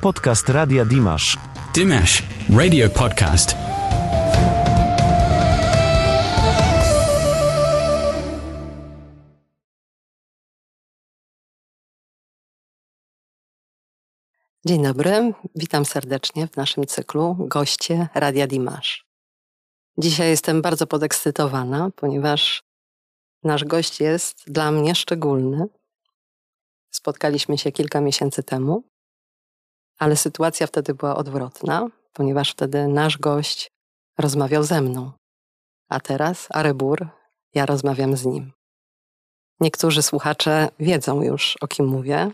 Podcast Radia Dimash. Dimash, radio podcast. Dzień dobry, witam serdecznie w naszym cyklu Goście Radia Dimash. Dzisiaj jestem bardzo podekscytowana, ponieważ nasz gość jest dla mnie szczególny. Spotkaliśmy się kilka miesięcy temu, ale sytuacja wtedy była odwrotna, ponieważ wtedy nasz gość rozmawiał ze mną, a teraz Arebur, ja rozmawiam z nim. Niektórzy słuchacze wiedzą już, o kim mówię.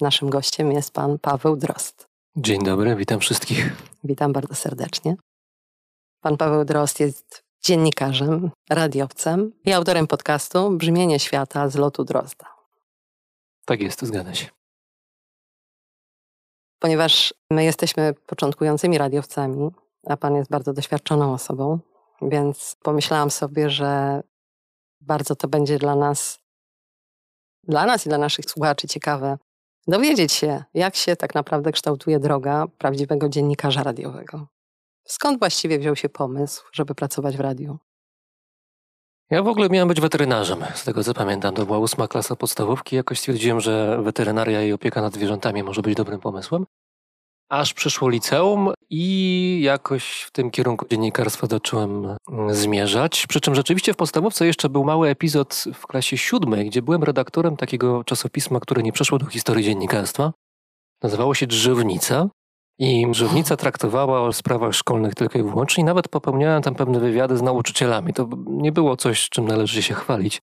Naszym gościem jest pan Paweł Drost. Dzień dobry, witam wszystkich. Witam bardzo serdecznie. Pan Paweł Drost jest dziennikarzem, radiowcem i autorem podcastu Brzmienie Świata z lotu Drozda. Tak jest, zgadza się. Ponieważ my jesteśmy początkującymi radiowcami, a pan jest bardzo doświadczoną osobą, więc pomyślałam sobie, że bardzo to będzie dla nas, dla nas i dla naszych słuchaczy ciekawe dowiedzieć się, jak się tak naprawdę kształtuje droga prawdziwego dziennikarza radiowego. Skąd właściwie wziął się pomysł, żeby pracować w radiu? Ja w ogóle miałem być weterynarzem, z tego co pamiętam. To była ósma klasa podstawówki. Jakoś stwierdziłem, że weterynaria i opieka nad zwierzętami może być dobrym pomysłem. Aż przyszło liceum i jakoś w tym kierunku dziennikarstwa zacząłem mm, zmierzać. Przy czym rzeczywiście w podstawówce jeszcze był mały epizod w klasie siódmej, gdzie byłem redaktorem takiego czasopisma, które nie przeszło do historii dziennikarstwa. Nazywało się Drzewnica. I Drzewnica traktowała o sprawach szkolnych tylko i wyłącznie. I nawet popełniałem tam pewne wywiady z nauczycielami. To nie było coś, czym należy się chwalić,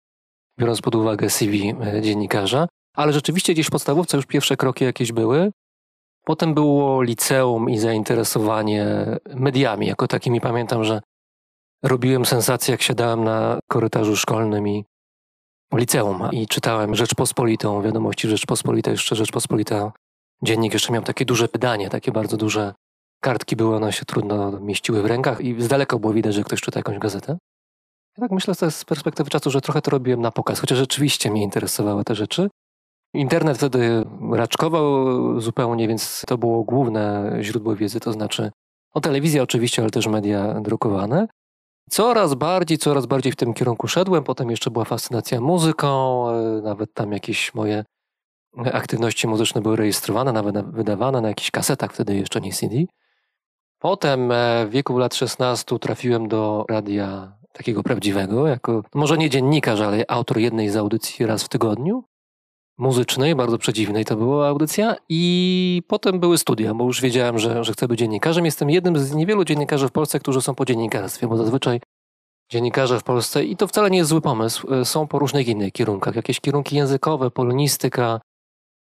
biorąc pod uwagę CV e, dziennikarza. Ale rzeczywiście gdzieś w podstawówce już pierwsze kroki jakieś były. Potem było liceum i zainteresowanie mediami jako takimi. Pamiętam, że robiłem sensację, jak siadałem na korytarzu szkolnym i liceum i czytałem Rzeczpospolitą, wiadomości Rzeczpospolita, jeszcze Rzeczpospolita dziennik jeszcze miał takie duże wydanie, takie bardzo duże kartki były, one się trudno mieściły w rękach i z daleka było widać, że ktoś czyta jakąś gazetę. Ja tak myślę z perspektywy czasu, że trochę to robiłem na pokaz, chociaż rzeczywiście mnie interesowały te rzeczy. Internet wtedy raczkował zupełnie, więc to było główne źródło wiedzy, to znaczy o telewizja oczywiście, ale też media drukowane. Coraz bardziej, coraz bardziej w tym kierunku szedłem. Potem jeszcze była fascynacja muzyką, e, nawet tam jakieś moje aktywności muzyczne były rejestrowane, nawet wydawane na jakichś kasetach, wtedy jeszcze nie CD. Potem e, w wieku lat 16 trafiłem do radia takiego prawdziwego, jako może nie dziennikarz, ale autor jednej z audycji raz w tygodniu. Muzycznej, bardzo przedziwnej to była audycja, i potem były studia, bo już wiedziałem, że, że chcę być dziennikarzem. Jestem jednym z niewielu dziennikarzy w Polsce, którzy są po dziennikarstwie, bo zazwyczaj dziennikarze w Polsce, i to wcale nie jest zły pomysł, e, są po różnych innych kierunkach. Jakieś kierunki językowe, polonistyka,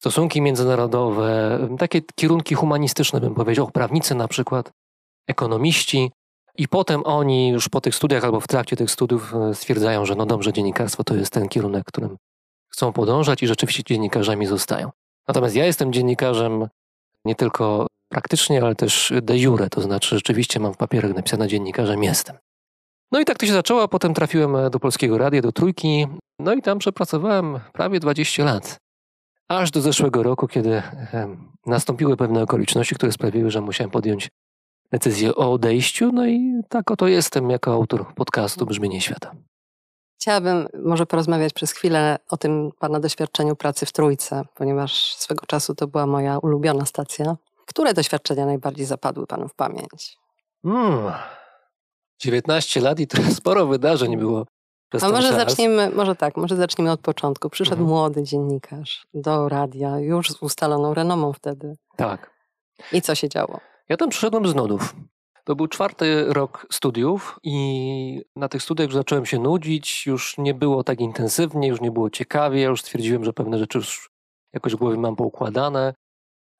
stosunki międzynarodowe, takie kierunki humanistyczne bym powiedział, prawnicy na przykład, ekonomiści. I potem oni już po tych studiach albo w trakcie tych studiów e, stwierdzają, że no dobrze, dziennikarstwo to jest ten kierunek, którym chcą podążać i rzeczywiście dziennikarzami zostają. Natomiast ja jestem dziennikarzem nie tylko praktycznie, ale też de jure, to znaczy rzeczywiście mam w papierach napisane dziennikarzem jestem. No i tak to się zaczęło, potem trafiłem do Polskiego Radia, do Trójki, no i tam przepracowałem prawie 20 lat aż do zeszłego roku, kiedy nastąpiły pewne okoliczności, które sprawiły, że musiałem podjąć decyzję o odejściu. No i tak oto jestem jako autor podcastu Brzmienie Świata. Chciałabym może porozmawiać przez chwilę o tym Pana doświadczeniu pracy w Trójce, ponieważ swego czasu to była moja ulubiona stacja. Które doświadczenia najbardziej zapadły Panu w pamięć? Hmm. 19 lat i trochę sporo wydarzeń było a może czas. zacznijmy, może tak, może zacznijmy od początku. Przyszedł mhm. młody dziennikarz do radia, już z ustaloną renomą wtedy. Tak. I co się działo? Ja tam przyszedłem z nudów. To był czwarty rok studiów i na tych studiach już zacząłem się nudzić, już nie było tak intensywnie, już nie było ciekawie, już stwierdziłem, że pewne rzeczy już jakoś w głowie mam poukładane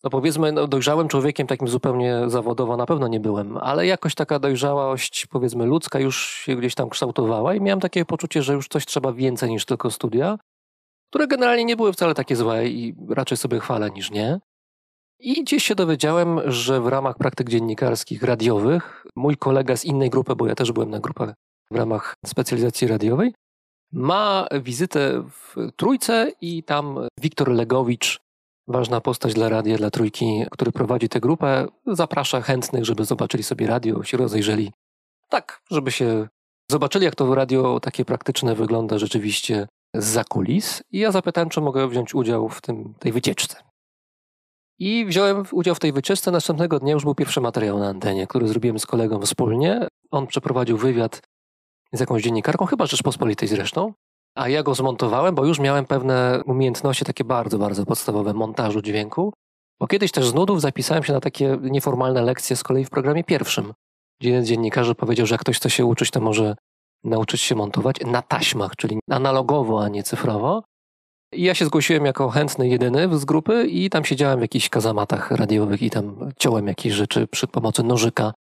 no powiedzmy, no dojrzałym człowiekiem takim zupełnie zawodowo na pewno nie byłem, ale jakoś taka dojrzałość, powiedzmy, ludzka już się gdzieś tam kształtowała i miałem takie poczucie, że już coś trzeba więcej niż tylko studia, które generalnie nie były wcale takie złe i raczej sobie chwalę niż nie. I gdzieś się dowiedziałem, że w ramach praktyk dziennikarskich radiowych mój kolega z innej grupy, bo ja też byłem na grupach w ramach specjalizacji radiowej, ma wizytę w Trójce i tam Wiktor Legowicz ważna postać dla radia, dla trójki, który prowadzi tę grupę. Zaprasza chętnych, żeby zobaczyli sobie radio, się rozejrzeli. Tak, żeby się zobaczyli, jak to radio takie praktyczne wygląda rzeczywiście z kulis. I ja zapytałem, czy mogę wziąć udział w tym, tej wycieczce. I wziąłem udział w tej wycieczce. Następnego dnia już był pierwszy materiał na antenie, który zrobiłem z kolegą wspólnie. On przeprowadził wywiad z jakąś dziennikarką, chyba Rzeczpospolitej zresztą. A ja go zmontowałem, bo już miałem pewne umiejętności takie bardzo, bardzo podstawowe montażu dźwięku. Bo kiedyś też z nudów zapisałem się na takie nieformalne lekcje z kolei w programie pierwszym, jeden z dziennikarzy powiedział, że jak ktoś chce się uczyć, to może nauczyć się montować na taśmach, czyli analogowo, a nie cyfrowo. I ja się zgłosiłem jako chętny jedyny z grupy i tam siedziałem w jakichś kazamatach radiowych i tam ciąłem jakieś rzeczy przy pomocy nożyka.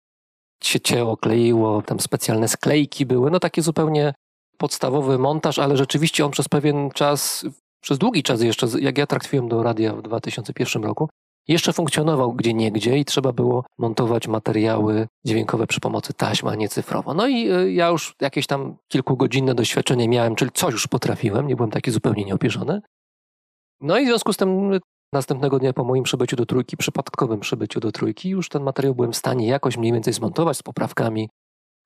Się cięło, kleiło, tam specjalne sklejki były, no takie zupełnie podstawowy montaż, ale rzeczywiście on przez pewien czas, przez długi czas jeszcze, jak ja trafiłem do radia w 2001 roku, jeszcze funkcjonował gdzie niegdzie i trzeba było montować materiały dźwiękowe przy pomocy taśmy, a nie cyfrowo. No i y, ja już jakieś tam kilkugodzinne doświadczenie miałem, czyli coś już potrafiłem, nie byłem taki zupełnie nieopierzony. No i w związku z tym następnego dnia po moim przybyciu do trójki, przypadkowym przybyciu do trójki, już ten materiał byłem w stanie jakoś mniej więcej zmontować z poprawkami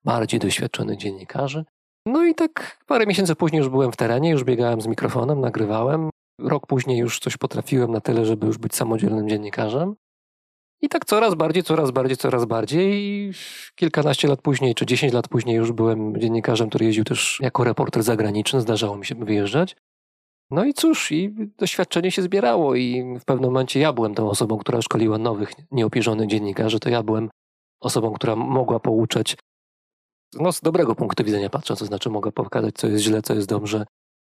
bardziej doświadczonych dziennikarzy. No i tak parę miesięcy później już byłem w terenie, już biegałem z mikrofonem, nagrywałem. Rok później już coś potrafiłem na tyle, żeby już być samodzielnym dziennikarzem. I tak coraz bardziej, coraz bardziej, coraz bardziej. I kilkanaście lat później, czy dziesięć lat później już byłem dziennikarzem, który jeździł też jako reporter zagraniczny. Zdarzało mi się wyjeżdżać. No i cóż, i doświadczenie się zbierało i w pewnym momencie ja byłem tą osobą, która szkoliła nowych, nieopierzonych dziennikarzy. To ja byłem osobą, która mogła pouczać no, z dobrego punktu widzenia patrzę, to znaczy mogę pokazać, co jest źle, co jest dobrze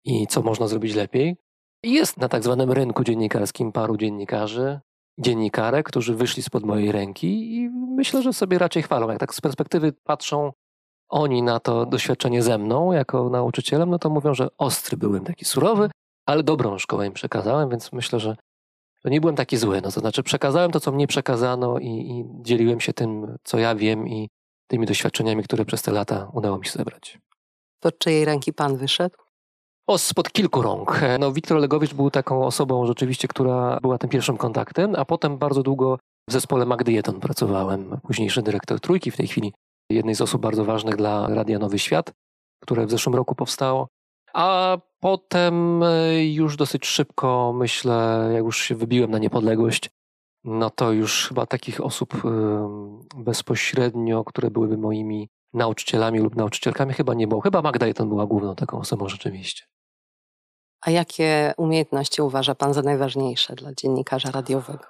i co można zrobić lepiej. Jest na tak zwanym rynku dziennikarskim paru dziennikarzy, dziennikarek, którzy wyszli spod mojej ręki i myślę, że sobie raczej chwalą. Jak tak z perspektywy patrzą oni na to doświadczenie ze mną jako nauczycielem, no to mówią, że ostry byłem, taki surowy, ale dobrą szkołę im przekazałem, więc myślę, że to nie byłem taki zły. No to znaczy przekazałem to, co mnie przekazano i, i dzieliłem się tym, co ja wiem i tymi doświadczeniami, które przez te lata udało mi się zebrać. Pod czyjej ręki pan wyszedł? O, spod kilku rąk. No, Wiktor Legowicz był taką osobą rzeczywiście, która była tym pierwszym kontaktem, a potem bardzo długo w zespole Magdy Jeton pracowałem, późniejszy dyrektor Trójki, w tej chwili jednej z osób bardzo ważnych dla Radia Nowy Świat, które w zeszłym roku powstało. A potem e, już dosyć szybko, myślę, jak już się wybiłem na niepodległość, no to już chyba takich osób bezpośrednio, które byłyby moimi nauczycielami lub nauczycielkami, chyba nie było. Chyba Magda Jeton była główną taką osobą rzeczywiście. A jakie umiejętności uważa Pan za najważniejsze dla dziennikarza radiowego?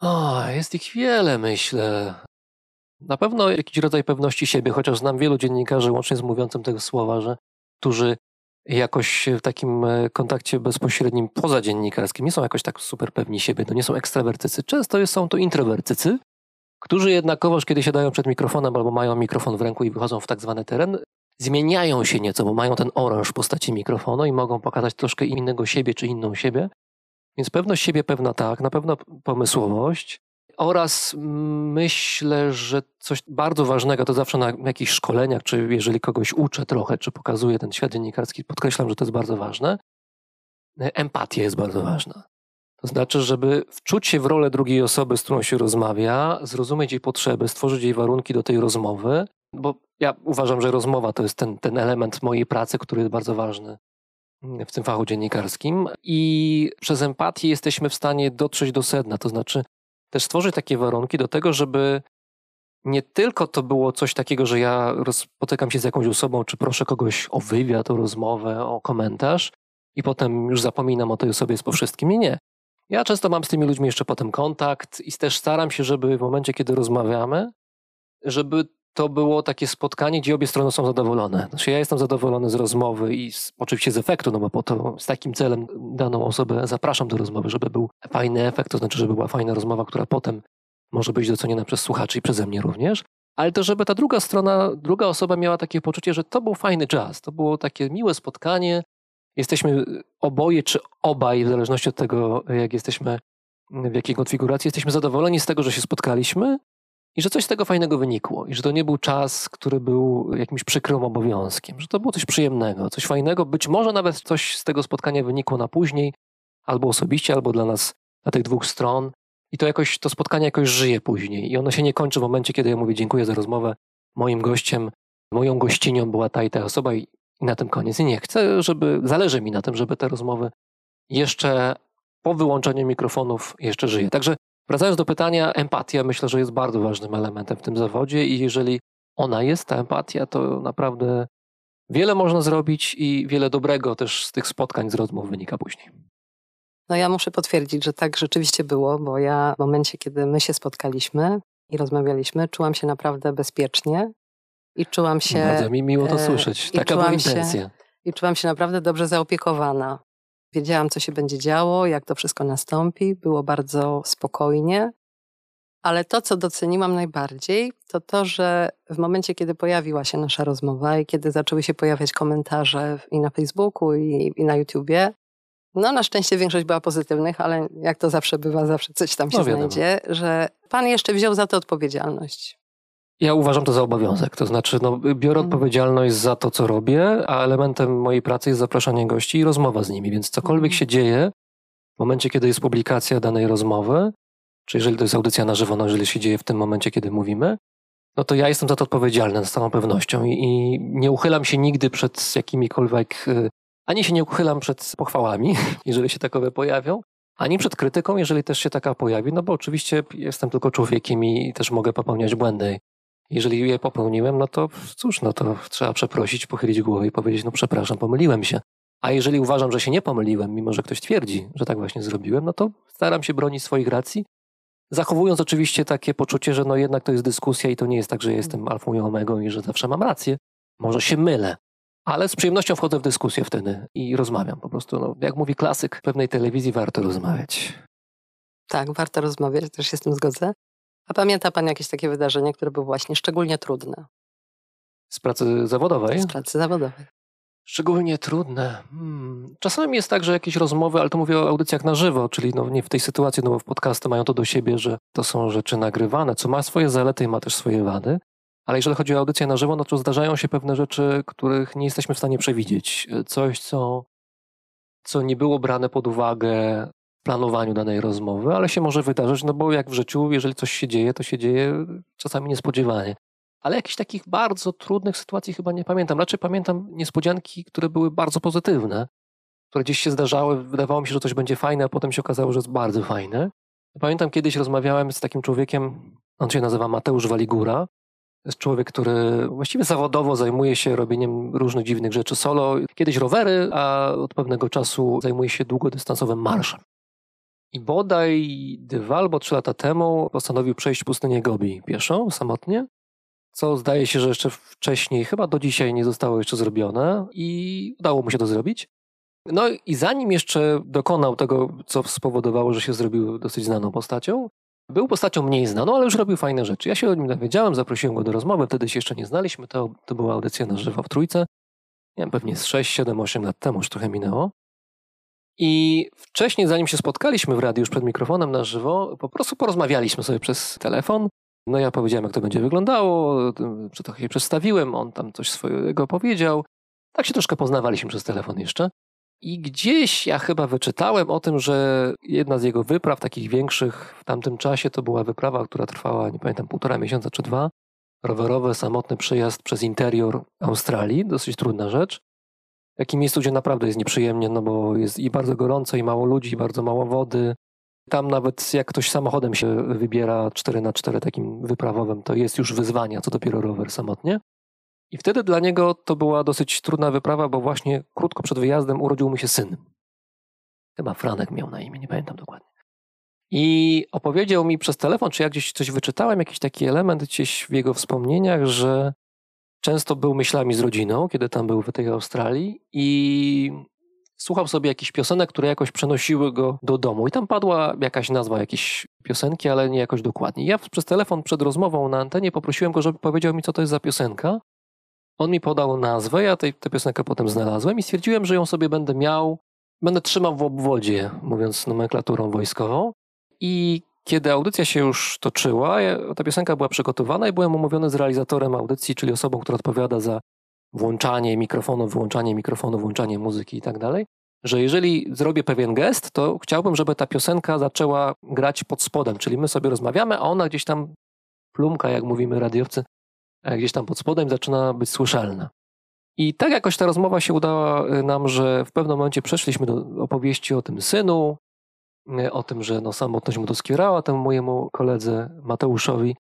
O, jest ich wiele, myślę. Na pewno jakiś rodzaj pewności siebie, chociaż znam wielu dziennikarzy, łącznie z mówiącym tego słowa, że którzy jakoś w takim e, kontakcie bezpośrednim poza dziennikarskim nie są jakoś tak super pewni siebie, to nie są ekstrawertycy. Często są to introwertycy, którzy jednakowoż, kiedy siadają przed mikrofonem albo mają mikrofon w ręku i wychodzą w tak zwany teren, zmieniają się nieco, bo mają ten oręż w postaci mikrofonu i mogą pokazać troszkę innego siebie czy inną siebie. Więc pewność siebie pewna tak, na pewno pomysłowość, oraz myślę, że coś bardzo ważnego, to zawsze na jakichś szkoleniach, czy jeżeli kogoś uczę trochę, czy pokazuję ten świat dziennikarski, podkreślam, że to jest bardzo ważne. Empatia jest bardzo ważna. To znaczy, żeby wczuć się w rolę drugiej osoby, z którą się rozmawia, zrozumieć jej potrzeby, stworzyć jej warunki do tej rozmowy, bo ja uważam, że rozmowa to jest ten, ten element mojej pracy, który jest bardzo ważny w tym fachu dziennikarskim. I przez empatię jesteśmy w stanie dotrzeć do sedna, to znaczy też stworzyć takie warunki do tego, żeby nie tylko to było coś takiego, że ja spotykam się z jakąś osobą, czy proszę kogoś o wywiad, o rozmowę, o komentarz i potem już zapominam o tej osobie z po wszystkim. Nie. Ja często mam z tymi ludźmi jeszcze potem kontakt i też staram się, żeby w momencie, kiedy rozmawiamy, żeby to było takie spotkanie, gdzie obie strony są zadowolone. Znaczy ja jestem zadowolony z rozmowy i z, oczywiście z efektu, no bo po to z takim celem daną osobę zapraszam do rozmowy, żeby był fajny efekt, to znaczy, żeby była fajna rozmowa, która potem może być doceniona przez słuchaczy i przeze mnie również, ale to żeby ta druga strona, druga osoba miała takie poczucie, że to był fajny czas, to było takie miłe spotkanie, jesteśmy oboje czy obaj, w zależności od tego, jak jesteśmy, w jakiej konfiguracji, jesteśmy zadowoleni z tego, że się spotkaliśmy i że coś z tego fajnego wynikło, i że to nie był czas, który był jakimś przykrym obowiązkiem, że to było coś przyjemnego, coś fajnego. Być może nawet coś z tego spotkania wynikło na później, albo osobiście, albo dla nas dla tych dwóch stron i to jakoś, to spotkanie jakoś żyje później i ono się nie kończy w momencie, kiedy ja mówię dziękuję za rozmowę, moim gościem, moją gościnią była ta i ta osoba i, na tym koniec. I nie chcę, żeby, zależy mi na tym, żeby te rozmowy jeszcze po wyłączeniu mikrofonów jeszcze żyje. Także wracając do pytania, empatia myślę, że jest bardzo ważnym elementem w tym zawodzie i jeżeli ona jest, ta empatia, to naprawdę wiele można zrobić i wiele dobrego też z tych spotkań, z rozmów wynika później. No ja muszę potwierdzić, że tak rzeczywiście było, bo ja w momencie, kiedy my się spotkaliśmy i rozmawialiśmy, czułam się naprawdę bezpiecznie i czułam się... Bardzo mi miło to e, słyszeć. Taka była czułam się- intencja. I czułam się naprawdę dobrze zaopiekowana. Wiedziałam, co się będzie działo, jak to wszystko nastąpi. Było bardzo spokojnie. Ale to, co doceniłam najbardziej, to to, że w momencie, kiedy pojawiła się nasza rozmowa i kiedy zaczęły się pojawiać komentarze i na Facebooku, i, i na YouTubie, no na szczęście większość była pozytywnych, ale jak to zawsze bywa, zawsze coś tam się No znajdzie, że pan jeszcze wziął za to odpowiedzialność. Ja uważam to za obowiązek. To znaczy, no, biorę Mhm. odpowiedzialność za to, co robię, a elementem mojej pracy jest zapraszanie gości i rozmowa z nimi. Więc cokolwiek Mhm. się dzieje, w momencie, kiedy jest publikacja danej rozmowy, czy jeżeli to jest audycja na żywo, no jeżeli się dzieje w tym momencie, kiedy mówimy, no to ja jestem za to odpowiedzialny z całą pewnością i, i nie uchylam się nigdy przed jakimikolwiek, y, ani się nie uchylam przed pochwałami, jeżeli się takowe pojawią, ani przed krytyką, jeżeli też się taka pojawi, no bo oczywiście jestem tylko człowiekiem i też mogę popełniać błędy. Jeżeli je popełniłem, no to cóż, no to trzeba przeprosić, pochylić głowę i powiedzieć, no przepraszam, pomyliłem się. A jeżeli uważam, że się nie pomyliłem, mimo że ktoś twierdzi, że tak właśnie zrobiłem, no to staram się bronić swoich racji, zachowując oczywiście takie poczucie, że no jednak to jest dyskusja i to nie jest tak, że jestem alfą i omegą i że zawsze mam rację. Może się mylę, ale z przyjemnością wchodzę w dyskusję wtedy i rozmawiam. Po prostu, no, jak mówi klasyk, pewnej telewizji warto rozmawiać. Tak, warto rozmawiać, też się z tym zgodzę. A pamięta pan jakieś takie wydarzenie, które były właśnie szczególnie trudne Z pracy zawodowej? z pracy zawodowej? Szczególnie trudne. Hmm. Czasami jest tak, że jakieś rozmowy, ale to mówię o audycjach na żywo, czyli no nie w tej sytuacji, no bo w podcasty mają to do siebie, że to są rzeczy nagrywane, co ma swoje zalety i ma też swoje wady. Ale jeżeli chodzi o audycję na żywo, no to zdarzają się pewne rzeczy, których nie jesteśmy w stanie przewidzieć. Coś, co, co nie było brane pod uwagę planowaniu danej rozmowy, ale się może wydarzyć, no bo jak w życiu, jeżeli coś się dzieje, to się dzieje czasami niespodziewanie. Ale jakichś takich bardzo trudnych sytuacji chyba nie pamiętam. Raczej pamiętam niespodzianki, które były bardzo pozytywne, które gdzieś się zdarzały. Wydawało mi się, że coś będzie fajne, a potem się okazało, że jest bardzo fajne. Pamiętam kiedyś rozmawiałem z takim człowiekiem, on się nazywa Mateusz Waligura. To jest człowiek, który właściwie zawodowo zajmuje się robieniem różnych dziwnych rzeczy solo. Kiedyś rowery, a od pewnego czasu zajmuje się długodystansowym marszem. I bodaj dwa albo trzy lata temu postanowił przejść pustynię Gobi pieszo, samotnie co zdaje się, że jeszcze wcześniej, chyba do dzisiaj nie zostało jeszcze zrobione i udało mu się to zrobić. No i zanim jeszcze dokonał tego, co spowodowało, że się zrobił dosyć znaną postacią, był postacią mniej znaną, ale już robił fajne rzeczy. Ja się o nim dowiedziałem, zaprosiłem go do rozmowy, wtedy się jeszcze nie znaliśmy, to, to była audycja na żywo w Trójce. Nie wiem, pewnie z 6, 7, 8 lat temu, już trochę minęło. I wcześniej, zanim się spotkaliśmy w radiu już przed mikrofonem na żywo, po prostu porozmawialiśmy sobie przez telefon. No ja powiedziałem, jak to będzie wyglądało, trochę się przedstawiłem, on tam coś swojego powiedział. Tak się troszkę poznawaliśmy przez telefon jeszcze. I gdzieś ja chyba wyczytałem o tym, że jedna z jego wypraw, takich większych w tamtym czasie, to była wyprawa, która trwała, nie pamiętam, półtora miesiąca czy dwa. Rowerowy, samotny przejazd przez interior Australii, dosyć trudna rzecz. W takim miejscu, gdzie naprawdę jest nieprzyjemnie, no bo jest i bardzo gorąco, i mało ludzi, i bardzo mało wody. Tam nawet jak ktoś samochodem się wybiera 4 na 4 takim wyprawowym, to jest już wyzwanie, a co dopiero rower samotnie. I wtedy dla niego to była dosyć trudna wyprawa, bo właśnie krótko przed wyjazdem urodził mu się syn. Chyba Franek miał na imię, nie pamiętam dokładnie. I opowiedział mi przez telefon, czy ja gdzieś coś wyczytałem, jakiś taki element gdzieś w jego wspomnieniach, że często był myślami z rodziną, kiedy tam był w tej Australii i słuchał sobie jakichś piosenek, które jakoś przenosiły go do domu. I tam padła jakaś nazwa jakiejś piosenki, ale nie jakoś dokładnie. Ja przez telefon przed rozmową na antenie poprosiłem go, żeby powiedział mi, co to jest za piosenka. On mi podał nazwę, ja tej, tę piosenkę potem znalazłem i stwierdziłem, że ją sobie będę miał, będę trzymał w obwodzie, mówiąc nomenklaturą wojskową. I kiedy audycja się już toczyła, ta piosenka była przygotowana i byłem umówiony z realizatorem audycji, czyli osobą, która odpowiada za włączanie mikrofonu, wyłączanie mikrofonu, włączanie muzyki i tak dalej. że jeżeli zrobię pewien gest, to chciałbym, żeby ta piosenka zaczęła grać pod spodem, czyli my sobie rozmawiamy, a ona gdzieś tam plumka, jak mówimy radiowcy, e, gdzieś tam pod spodem zaczyna być słyszalna. I tak jakoś ta rozmowa się udała e, nam, że w pewnym momencie przeszliśmy do opowieści o tym synu, o tym, że no, samotność mu doskwierała temu mojemu koledze Mateuszowi.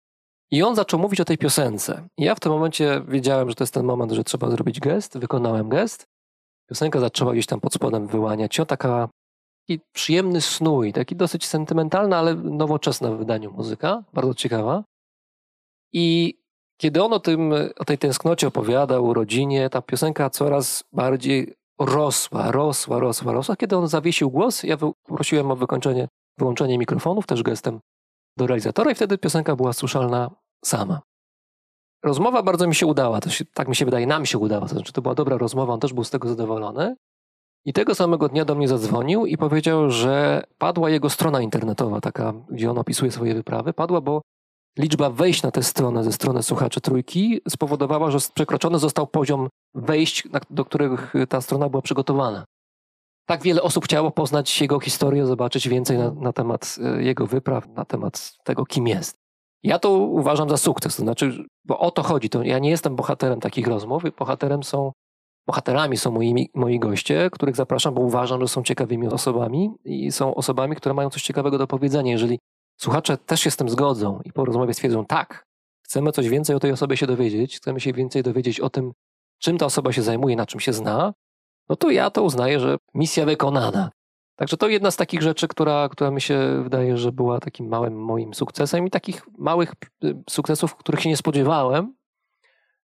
I on zaczął mówić o tej piosence. I ja w tym momencie wiedziałem, że to jest ten moment, że trzeba zrobić gest. Wykonałem gest. Piosenka zaczęła gdzieś tam pod spodem wyłaniać. O taka taki przyjemny snój, taki dosyć sentymentalna, ale nowoczesna w wydaniu muzyka. Bardzo ciekawa. I kiedy on o, tym, o tej tęsknocie opowiadał, rodzinie, ta piosenka coraz bardziej rosła, rosła, rosła, rosła. Kiedy on zawiesił głos, ja prosiłem o wykończenie, wyłączenie mikrofonów, też gestem do realizatora i wtedy piosenka była słyszalna sama. Rozmowa bardzo mi się udała, się, tak mi się wydaje, nam się udała, to znaczy to była dobra rozmowa, on też był z tego zadowolony. I tego samego dnia do mnie zadzwonił i powiedział, że padła jego strona internetowa, taka, gdzie on opisuje swoje wyprawy, padła, bo liczba wejść na tę stronę ze strony słuchaczy trójki spowodowała, że przekroczony został poziom wejść, do których ta strona była przygotowana. Tak wiele osób chciało poznać jego historię, zobaczyć więcej na, na temat e, jego wypraw, na temat tego, kim jest. Ja to uważam za sukces, to znaczy, bo o to chodzi. To ja nie jestem bohaterem takich rozmów, bohaterem są, bohaterami są moi, moi goście, których zapraszam, bo uważam, że są ciekawymi osobami i są osobami, które mają coś ciekawego do powiedzenia. Jeżeli słuchacze też się z tym zgodzą i po rozmowie stwierdzą, tak, chcemy coś więcej o tej osobie się dowiedzieć, chcemy się więcej dowiedzieć o tym, czym ta osoba się zajmuje, na czym się zna, no to ja to uznaję, że misja wykonana. Także to jedna z takich rzeczy, która, która mi się wydaje, że była takim małym moim sukcesem i takich małych y, sukcesów, których się nie spodziewałem.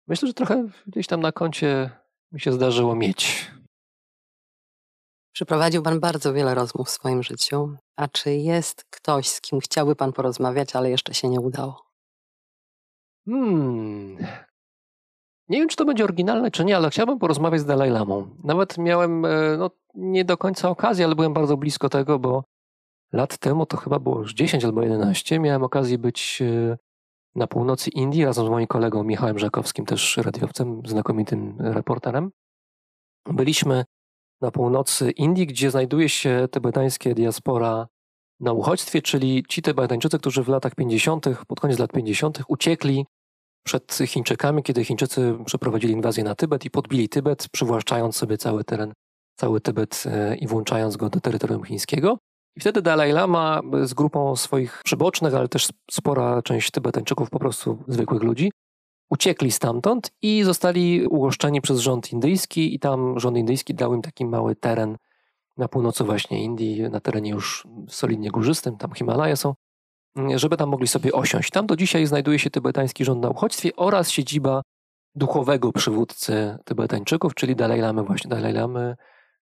Myślę, że trochę gdzieś tam na koncie mi się zdarzyło mieć. Przeprowadził Pan bardzo wiele rozmów w swoim życiu. A czy jest ktoś, z kim chciałby Pan porozmawiać, ale jeszcze się nie udało? Hmm. Nie wiem, czy to będzie oryginalne, czy nie, ale chciałbym porozmawiać z Dalai Lamą. Nawet miałem, e, no, nie do końca okazję, ale byłem bardzo blisko tego, bo lat temu, to chyba było już 10 albo 11, miałem okazję być e, na północy Indii razem z moim kolegą Michałem Żakowskim, też radiowcem, znakomitym reporterem. Byliśmy na północy Indii, gdzie znajduje się tybetańskie diaspora na uchodźstwie, czyli ci Tybetańczycy, którzy w latach 50., pod koniec lat 50., uciekli przed Chińczykami, kiedy Chińczycy przeprowadzili inwazję na Tybet i podbili Tybet, przywłaszczając sobie cały teren, cały Tybet e, i włączając go do terytorium chińskiego. I wtedy Dalai Lama z grupą swoich przybocznych, ale też spora część Tybetańczyków, po prostu zwykłych ludzi, uciekli stamtąd i zostali ugoszczeni przez rząd indyjski i tam rząd indyjski dał im taki mały teren na północy właśnie Indii, na terenie już solidnie górzystym, tam Himalaje są, żeby tam mogli sobie osiąść. Tam do dzisiaj znajduje się tybetański rząd na uchodźstwie oraz siedziba duchowego przywódcy Tybetańczyków, czyli Dalai Lamy, właśnie Dalai Lamy,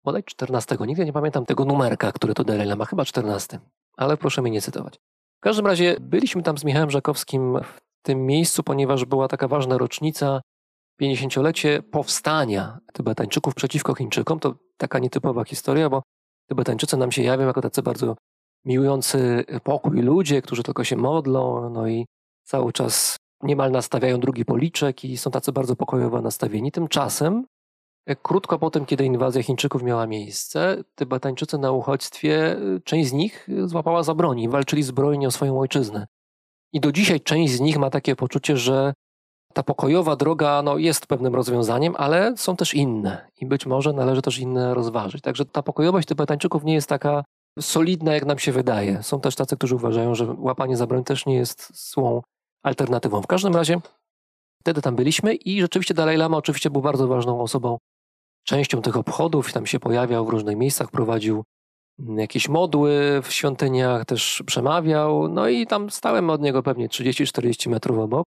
bodaj 14. Nigdy nie pamiętam tego numerka, który to Dalai Lama, chyba 14, ale proszę mnie nie cytować. W każdym razie byliśmy tam z Michałem Żakowskim w tym miejscu, ponieważ była taka ważna rocznica, 50-lecie powstania Tybetańczyków przeciwko Chińczykom. To taka nietypowa historia, bo Tybetańczycy nam się jawią jako tacy bardzo miłujący pokój ludzie, którzy tylko się modlą, no i cały czas niemal nastawiają drugi policzek i są tacy bardzo pokojowo nastawieni. Tymczasem, krótko po tym, kiedy inwazja Chińczyków miała miejsce, Tybetańczycy na uchodźstwie, część z nich złapała za broni, walczyli zbrojnie o swoją ojczyznę. I do dzisiaj część z nich ma takie poczucie, że ta pokojowa droga no, jest pewnym rozwiązaniem, ale są też inne i być może należy też inne rozważyć. Także ta pokojowość Tybetańczyków nie jest taka solidna, jak nam się wydaje. Są też tacy, którzy uważają, że łapanie za broń też nie jest złą alternatywą. W każdym razie wtedy tam byliśmy i rzeczywiście Dalai Lama oczywiście był bardzo ważną osobą, częścią tych obchodów, tam się pojawiał w różnych miejscach, prowadził jakieś modły w świątyniach, też przemawiał, no i tam stałem od niego pewnie 30-40 metrów obok.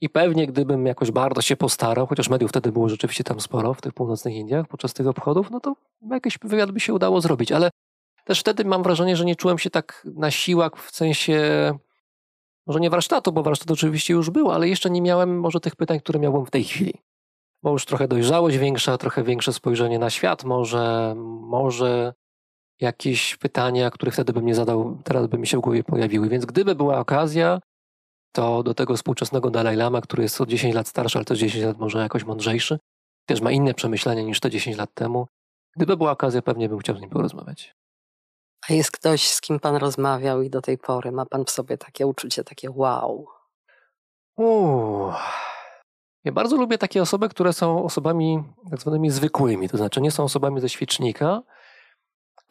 I pewnie gdybym jakoś bardzo się postarał, chociaż mediów wtedy było rzeczywiście tam sporo w tych północnych Indiach podczas tych obchodów, no to jakiś wywiad by się udało zrobić. Ale też wtedy mam wrażenie, że nie czułem się tak na siłach w sensie, może nie warsztatu, bo warsztat oczywiście już był, ale jeszcze nie miałem może tych pytań, które miałbym w tej chwili. Bo już trochę dojrzałość większa, trochę większe spojrzenie na świat, może, może jakieś pytania, które wtedy bym nie zadał, teraz by mi się w głowie pojawiły. Więc gdyby była okazja, to do tego współczesnego Dalai Lama, który jest o 10 lat starszy, ale też 10 lat może jakoś mądrzejszy, też ma inne przemyślenia niż te 10 lat temu, Gdyby była okazja, pewnie bym chciał z nim porozmawiać. A jest ktoś, z kim pan rozmawiał i do tej pory ma pan w sobie takie uczucie, takie wow? Uuu. Ja bardzo lubię takie osoby, które są osobami tak zwanymi zwykłymi, to znaczy nie są osobami ze świecznika,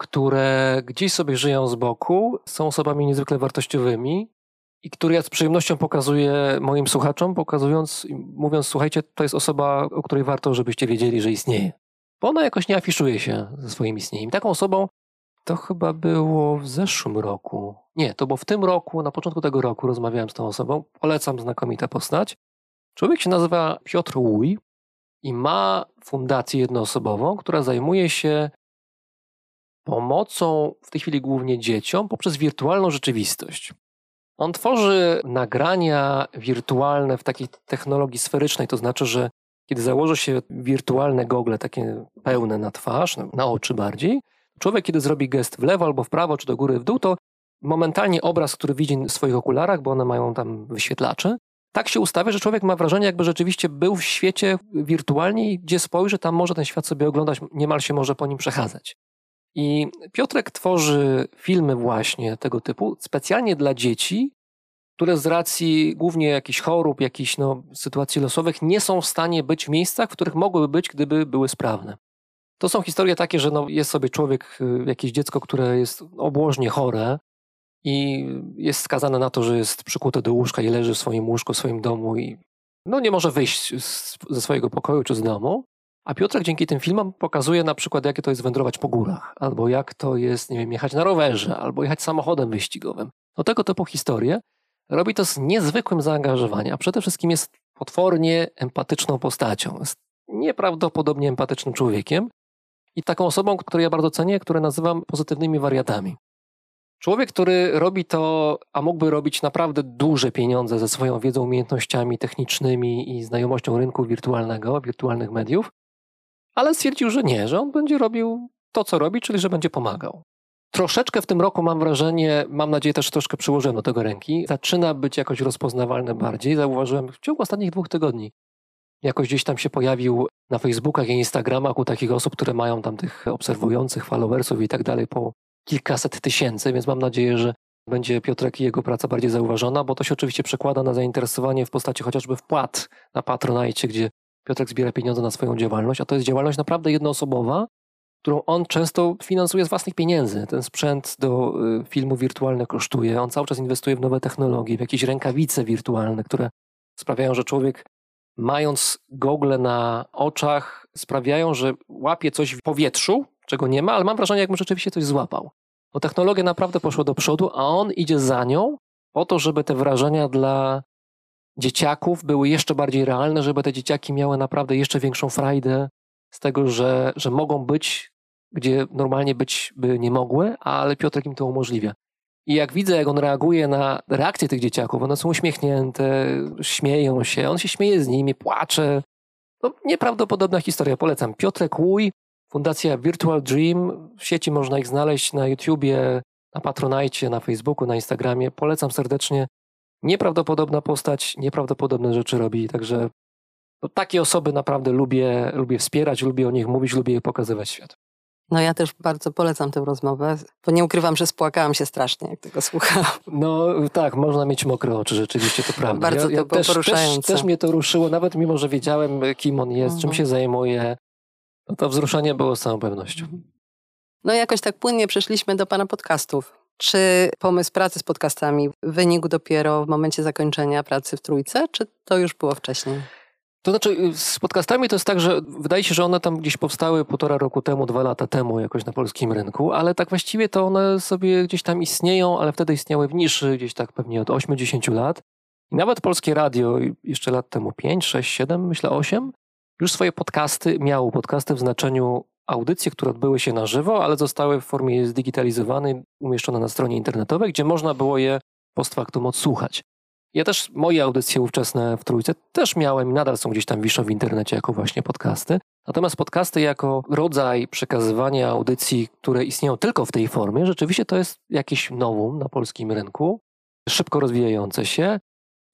które gdzieś sobie żyją z boku, są osobami niezwykle wartościowymi i które ja z przyjemnością pokazuję moim słuchaczom, pokazując, mówiąc, słuchajcie, to jest osoba, o której warto, żebyście wiedzieli, że istnieje. Bo ona jakoś nie afiszuje się ze swoim istnieniem. Taką osobą to chyba było w zeszłym roku. Nie, to było w tym roku, na początku tego roku rozmawiałem z tą osobą. Polecam, znakomita postać. Człowiek się nazywa Piotr Łuj i ma fundację jednoosobową, która zajmuje się pomocą w tej chwili głównie dzieciom poprzez wirtualną rzeczywistość. On tworzy nagrania wirtualne w takiej technologii sferycznej, to znaczy, że kiedy założy się wirtualne gogle, takie pełne na twarz, na oczy bardziej, człowiek, kiedy zrobi gest w lewo albo w prawo, czy do góry, w dół, to momentalnie obraz, który widzi w swoich okularach, bo one mają tam wyświetlacze, tak się ustawia, że człowiek ma wrażenie, jakby rzeczywiście był w świecie wirtualnie i gdzie spojrzy, tam może ten świat sobie oglądać, niemal się może po nim przechadzać. I Piotrek tworzy filmy właśnie tego typu specjalnie dla dzieci, które z racji głównie jakichś chorób, jakichś no, sytuacji losowych nie są w stanie być w miejscach, w których mogłyby być, gdyby były sprawne. To są historie takie, że no, jest sobie człowiek, y, jakieś dziecko, które jest obłożnie chore i jest skazane na to, że jest przykute do łóżka i leży w swoim łóżku, w swoim domu i no, nie może wyjść z, ze swojego pokoju czy z domu. A Piotrek dzięki tym filmom pokazuje na przykład, jakie to jest wędrować po górach, albo jak to jest, nie wiem, jechać na rowerze, albo jechać samochodem wyścigowym. No tego typu historie. Robi to z niezwykłym zaangażowaniem, a przede wszystkim jest potwornie empatyczną postacią. Jest nieprawdopodobnie empatycznym człowiekiem i taką osobą, którą ja bardzo cenię, które nazywam pozytywnymi wariatami. Człowiek, który robi to, a mógłby robić naprawdę duże pieniądze ze swoją wiedzą, umiejętnościami technicznymi i znajomością rynku wirtualnego, wirtualnych mediów, ale stwierdził, że nie, że on będzie robił to, co robi, czyli że będzie pomagał. Troszeczkę w tym roku mam wrażenie, mam nadzieję też troszkę przyłożyłem do tego ręki, zaczyna być jakoś rozpoznawalny bardziej. Zauważyłem w ciągu ostatnich dwóch tygodni. Jakoś gdzieś tam się pojawił na Facebookach i Instagramach u takich osób, które mają tam tych obserwujących, followersów i tak dalej po kilkaset tysięcy, więc mam nadzieję, że będzie Piotrek i jego praca bardziej zauważona, bo to się oczywiście przekłada na zainteresowanie w postaci chociażby wpłat na Patronite, gdzie Piotrek zbiera pieniądze na swoją działalność, a to jest działalność naprawdę jednoosobowa, którą on często finansuje z własnych pieniędzy. Ten sprzęt do y, filmu wirtualne kosztuje. On cały czas inwestuje w nowe technologie, w jakieś rękawice wirtualne, które sprawiają, że człowiek, mając gogle na oczach, sprawiają, że łapie coś w powietrzu, czego nie ma, ale mam wrażenie, jakby rzeczywiście coś złapał. Bo technologia naprawdę poszła do przodu, a on idzie za nią po to, żeby te wrażenia dla dzieciaków były jeszcze bardziej realne, żeby te dzieciaki miały naprawdę jeszcze większą frajdę z tego, że, że mogą być, gdzie normalnie być by nie mogły, ale Piotrek im to umożliwia. I jak widzę, jak on reaguje na reakcje tych dzieciaków, one są uśmiechnięte, śmieją się, on się śmieje z nimi, płacze. No, nieprawdopodobna historia, polecam. Piotrek Łuj, Fundacja Virtual Dream, w sieci można ich znaleźć na YouTubie, na Patronite, na Facebooku, na Instagramie. Polecam serdecznie nieprawdopodobna postać, nieprawdopodobne rzeczy robi, także no, takie osoby naprawdę lubię, lubię wspierać, lubię o nich mówić, lubię je pokazywać światu. No ja też bardzo polecam tę rozmowę, bo nie ukrywam, że spłakałam się strasznie, jak tego słuchałam. No tak, można mieć mokre oczy, rzeczywiście to prawda. Bardzo ja, ja to też, poruszające. Też, też mnie to ruszyło, nawet mimo, że wiedziałem, kim on jest, czym mhm. się zajmuje, no to wzruszenie było z całą pewnością. No jakoś tak płynnie przeszliśmy do Pana podcastów. Czy pomysł pracy z podcastami wynikł dopiero w momencie zakończenia pracy w Trójce, czy to już było wcześniej? To znaczy, y, z podcastami to jest tak, że wydaje się, że one tam gdzieś powstały półtora roku temu, dwa lata temu jakoś na polskim rynku, ale tak właściwie to one sobie gdzieś tam istnieją, ale wtedy istniały w niszy gdzieś tak pewnie od 8-10 lat. I nawet polskie radio jeszcze lat temu 5, 6, 7, myślę 8, już swoje podcasty miało. Podcasty w znaczeniu audycje, które odbyły się na żywo, ale zostały w formie zdigitalizowanej, umieszczone na stronie internetowej, gdzie można było je post factum odsłuchać. Ja też moje audycje ówczesne w Trójce też miałem i nadal są gdzieś tam wiszą w internecie jako właśnie podcasty. Natomiast podcasty jako rodzaj przekazywania audycji, które istnieją tylko w tej formie, rzeczywiście to jest jakieś nowum na polskim rynku, szybko rozwijające się.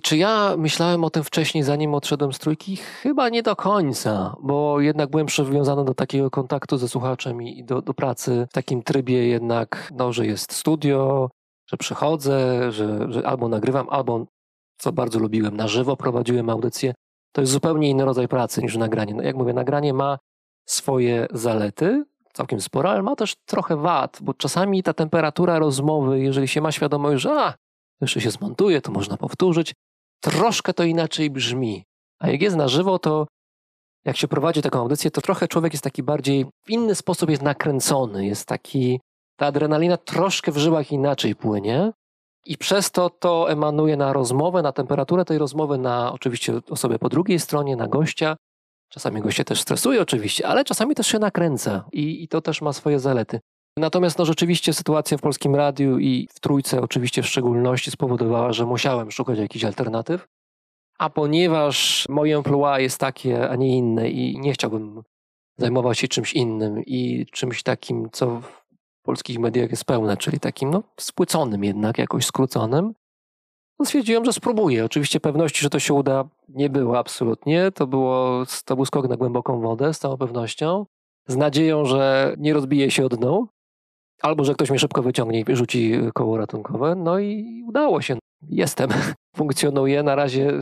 Czy ja myślałem o tym wcześniej, zanim odszedłem z trójki? Chyba nie do końca, bo jednak byłem przywiązany do takiego kontaktu ze słuchaczem i do, do pracy w takim trybie jednak, no, że jest studio, że przychodzę, że, że albo nagrywam, albo, co bardzo lubiłem, na żywo prowadziłem audycję. To jest zupełnie inny rodzaj pracy niż nagranie. No, jak mówię, nagranie ma swoje zalety, całkiem sporo, ale ma też trochę wad, bo czasami ta temperatura rozmowy, jeżeli się ma świadomość, że a, jeszcze się zmontuje, to można powtórzyć, troszkę to inaczej brzmi. A jak jest na żywo, to jak się prowadzi taką audycję, to trochę człowiek jest taki bardziej, w inny sposób jest nakręcony, jest taki, ta adrenalina troszkę w żyłach inaczej płynie i przez to to emanuje na rozmowę, na temperaturę tej rozmowy, na oczywiście osobę po drugiej stronie, na gościa. Czasami goście też stresuje oczywiście, ale czasami też się nakręca i, i to też ma swoje zalety. Natomiast no, rzeczywiście sytuacja w Polskim Radiu i w Trójce oczywiście w szczególności spowodowała, że musiałem szukać jakichś alternatyw. A ponieważ moje emploi jest takie, a nie inne i nie chciałbym zajmować się czymś innym i czymś takim, co w polskich mediach jest pełne, czyli takim no, spłyconym jednak, jakoś skróconym, to stwierdziłem, że spróbuję. Oczywiście pewności, że to się uda, nie było absolutnie. To, było, to był skok na głęboką wodę, z całą pewnością. Z nadzieją, że nie rozbije się o dno, albo że ktoś mnie szybko wyciągnie i rzuci koło ratunkowe. No i udało się. Jestem, funkcjonuję. Na razie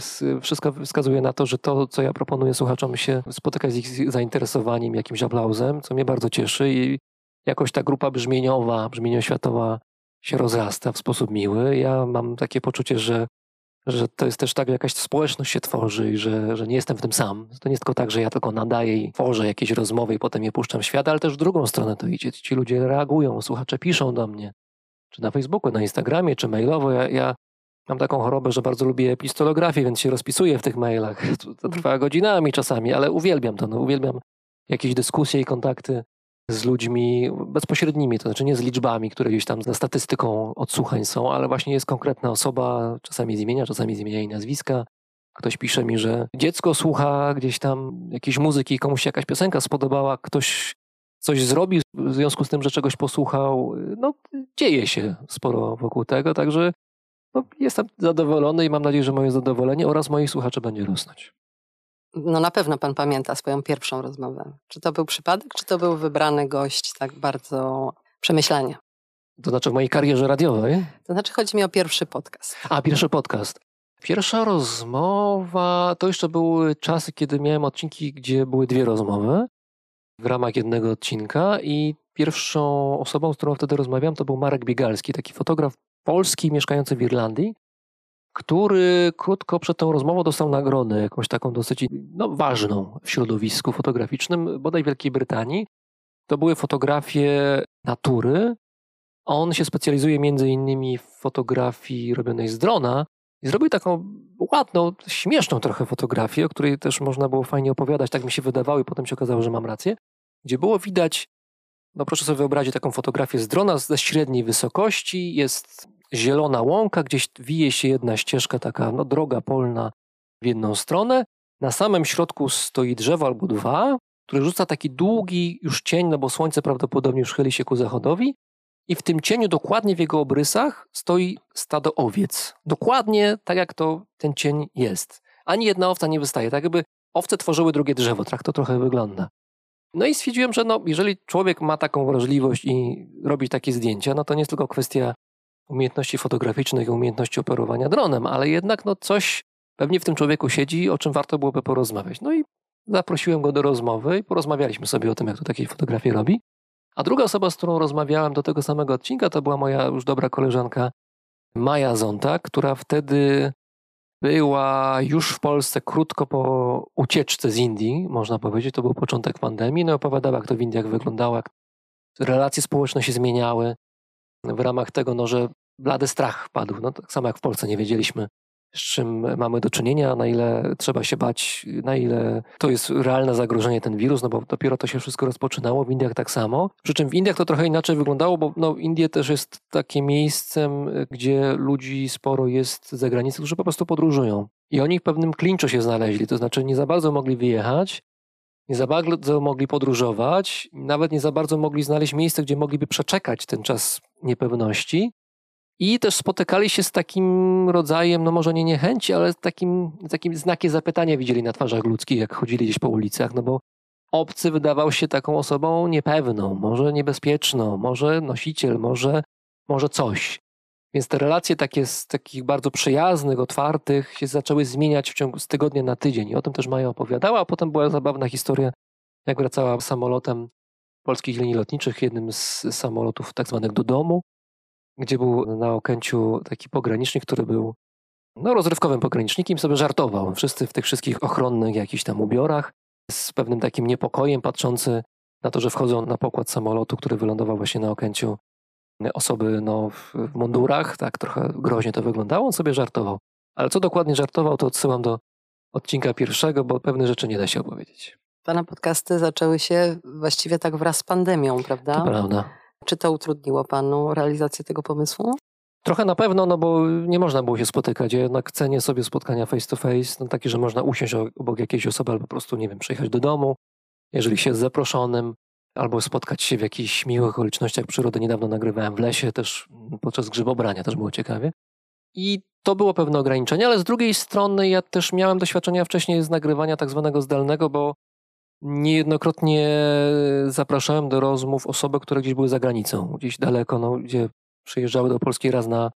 wszystko wskazuje na to, że to, co ja proponuję słuchaczom, się spotyka z ich zainteresowaniem, jakimś aplauzem, co mnie bardzo cieszy i jakoś ta grupa brzmieniowa, brzmienioświatowa się rozrasta w sposób miły. Ja mam takie poczucie, że, że to jest też tak, że jakaś społeczność się tworzy i że, że nie jestem w tym sam. To nie jest tylko tak, że ja tylko nadaję i tworzę jakieś rozmowy i potem je puszczam w świat, ale też w drugą stronę to idzie. Ci ludzie reagują, słuchacze piszą do mnie, czy na Facebooku, na Instagramie, czy mailowo. Ja, ja mam taką chorobę, że bardzo lubię epistolografię, więc się rozpisuję w tych mailach. To, to trwa godzinami czasami, ale uwielbiam to. No, uwielbiam jakieś dyskusje i kontakty z ludźmi bezpośrednimi, to znaczy nie z liczbami, które gdzieś tam za statystyką odsłuchań są, ale właśnie jest konkretna osoba, czasami z imienia, czasami z imienia i nazwiska. Ktoś pisze mi, że dziecko słucha gdzieś tam jakiejś muzyki, komuś się jakaś piosenka spodobała, ktoś coś zrobił w związku z tym, że czegoś posłuchał. No, dzieje się sporo wokół tego, także no, jestem zadowolony i mam nadzieję, że moje zadowolenie oraz moich słuchaczy będzie rosnąć. No na pewno pan pamięta swoją pierwszą rozmowę. Czy to był przypadek, czy to był wybrany gość tak bardzo przemyślanie? To znaczy w mojej karierze radiowej? To znaczy chodzi mi o pierwszy podcast. A, pierwszy podcast. Pierwsza rozmowa to jeszcze były czasy, kiedy miałem odcinki, gdzie były dwie rozmowy w ramach jednego odcinka i pierwszą osobą, z którą wtedy rozmawiałem, to był Marek Biegalski, taki fotograf polski mieszkający w Irlandii, który krótko przed tą rozmową dostał nagrodę, jakąś taką dosyć no, ważną w środowisku fotograficznym, bodaj Wielkiej Brytanii. To były fotografie natury. On się specjalizuje między innymi w fotografii robionej z drona i zrobił taką ładną, śmieszną trochę fotografię, o której też można było fajnie opowiadać, tak mi się wydawało i potem się okazało, że mam rację, gdzie było widać, no proszę sobie wyobrazić taką fotografię z drona ze średniej wysokości, jest zielona łąka, gdzieś wije się jedna ścieżka, taka no, droga polna w jedną stronę. Na samym środku stoi drzewo albo dwa, które rzuca taki długi już cień, no bo słońce prawdopodobnie już chyli się ku zachodowi. I w tym cieniu, dokładnie w jego obrysach, stoi stado owiec. Dokładnie tak, jak to ten cień jest. Ani jedna owca nie wystaje. Tak jakby owce tworzyły drugie drzewo. Tak to trochę wygląda. No i stwierdziłem, że no, jeżeli człowiek ma taką wrażliwość i robi takie zdjęcia, no to nie jest tylko kwestia umiejętności fotograficznych i umiejętności operowania dronem, ale jednak no coś pewnie w tym człowieku siedzi, o czym warto byłoby porozmawiać. No i zaprosiłem go do rozmowy i porozmawialiśmy sobie o tym, jak to takiej fotografii robi. A druga osoba, z którą rozmawiałem do tego samego odcinka, to była moja już dobra koleżanka Maja Zonta, która wtedy była już w Polsce krótko po ucieczce z Indii, można powiedzieć. To był początek pandemii. No opowiadała, jak to w Indiach wyglądało, jak relacje społeczne się zmieniały, w ramach tego, no, że blady strach padł. No, tak samo jak w Polsce nie wiedzieliśmy, z czym mamy do czynienia, na ile trzeba się bać, na ile to jest realne zagrożenie ten wirus, no bo dopiero to się wszystko rozpoczynało, w Indiach tak samo. Przy czym w Indiach to trochę inaczej wyglądało, bo no, Indie też jest takim miejscem, gdzie ludzi sporo jest za granicą, którzy po prostu podróżują. I oni w pewnym klinczu się znaleźli, to znaczy nie za bardzo mogli wyjechać, nie za bardzo mogli podróżować, nawet nie za bardzo mogli znaleźć miejsce, gdzie mogliby przeczekać ten czas niepewności. I też spotykali się z takim rodzajem, no może nie niechęci, ale z takim, takim znakiem zapytania widzieli na twarzach ludzkich, jak chodzili gdzieś po ulicach, no bo obcy wydawał się taką osobą niepewną, może niebezpieczną, może nosiciel, może, może coś. Więc te relacje takie z takich bardzo przyjaznych, otwartych się zaczęły zmieniać w ciągu z tygodnia na tydzień. I o tym też Maja opowiadała, a potem była zabawna historia, jak wracała samolotem polskich linii lotniczych, jednym z samolotów tak zwanych do domu, gdzie był na Okęciu taki pogranicznik, który był no, rozrywkowym pogranicznikiem, sobie żartował. Wszyscy w tych wszystkich ochronnych jakichś tam ubiorach, z pewnym takim niepokojem patrzący na to, że wchodzą na pokład samolotu, który wylądował właśnie na Okęciu osoby no, w mundurach, tak trochę groźnie to wyglądało, on sobie żartował. Ale co dokładnie żartował, to odsyłam do odcinka pierwszego, bo pewne rzeczy nie da się opowiedzieć. Pana podcasty zaczęły się właściwie tak wraz z pandemią, prawda? To prawda. Czy to utrudniło panu realizację tego pomysłu? Trochę na pewno, no bo nie można było się spotykać. Ja jednak cenię sobie spotkania face to face, no takie, że można usiąść obok jakiejś osoby albo po prostu, nie wiem, przyjechać do domu, jeżeli się jest zaproszonym, albo spotkać się w jakichś miłych okolicznościach przyrody. Niedawno nagrywałem w lesie też podczas grzybobrania, też było ciekawie. I to było pewne ograniczenie, ale z drugiej strony ja też miałem doświadczenia wcześniej z nagrywania tak zwanego zdalnego, bo niejednokrotnie zapraszałem do rozmów osoby, które gdzieś były za granicą, gdzieś daleko, no, gdzie przyjeżdżały do Polski raz na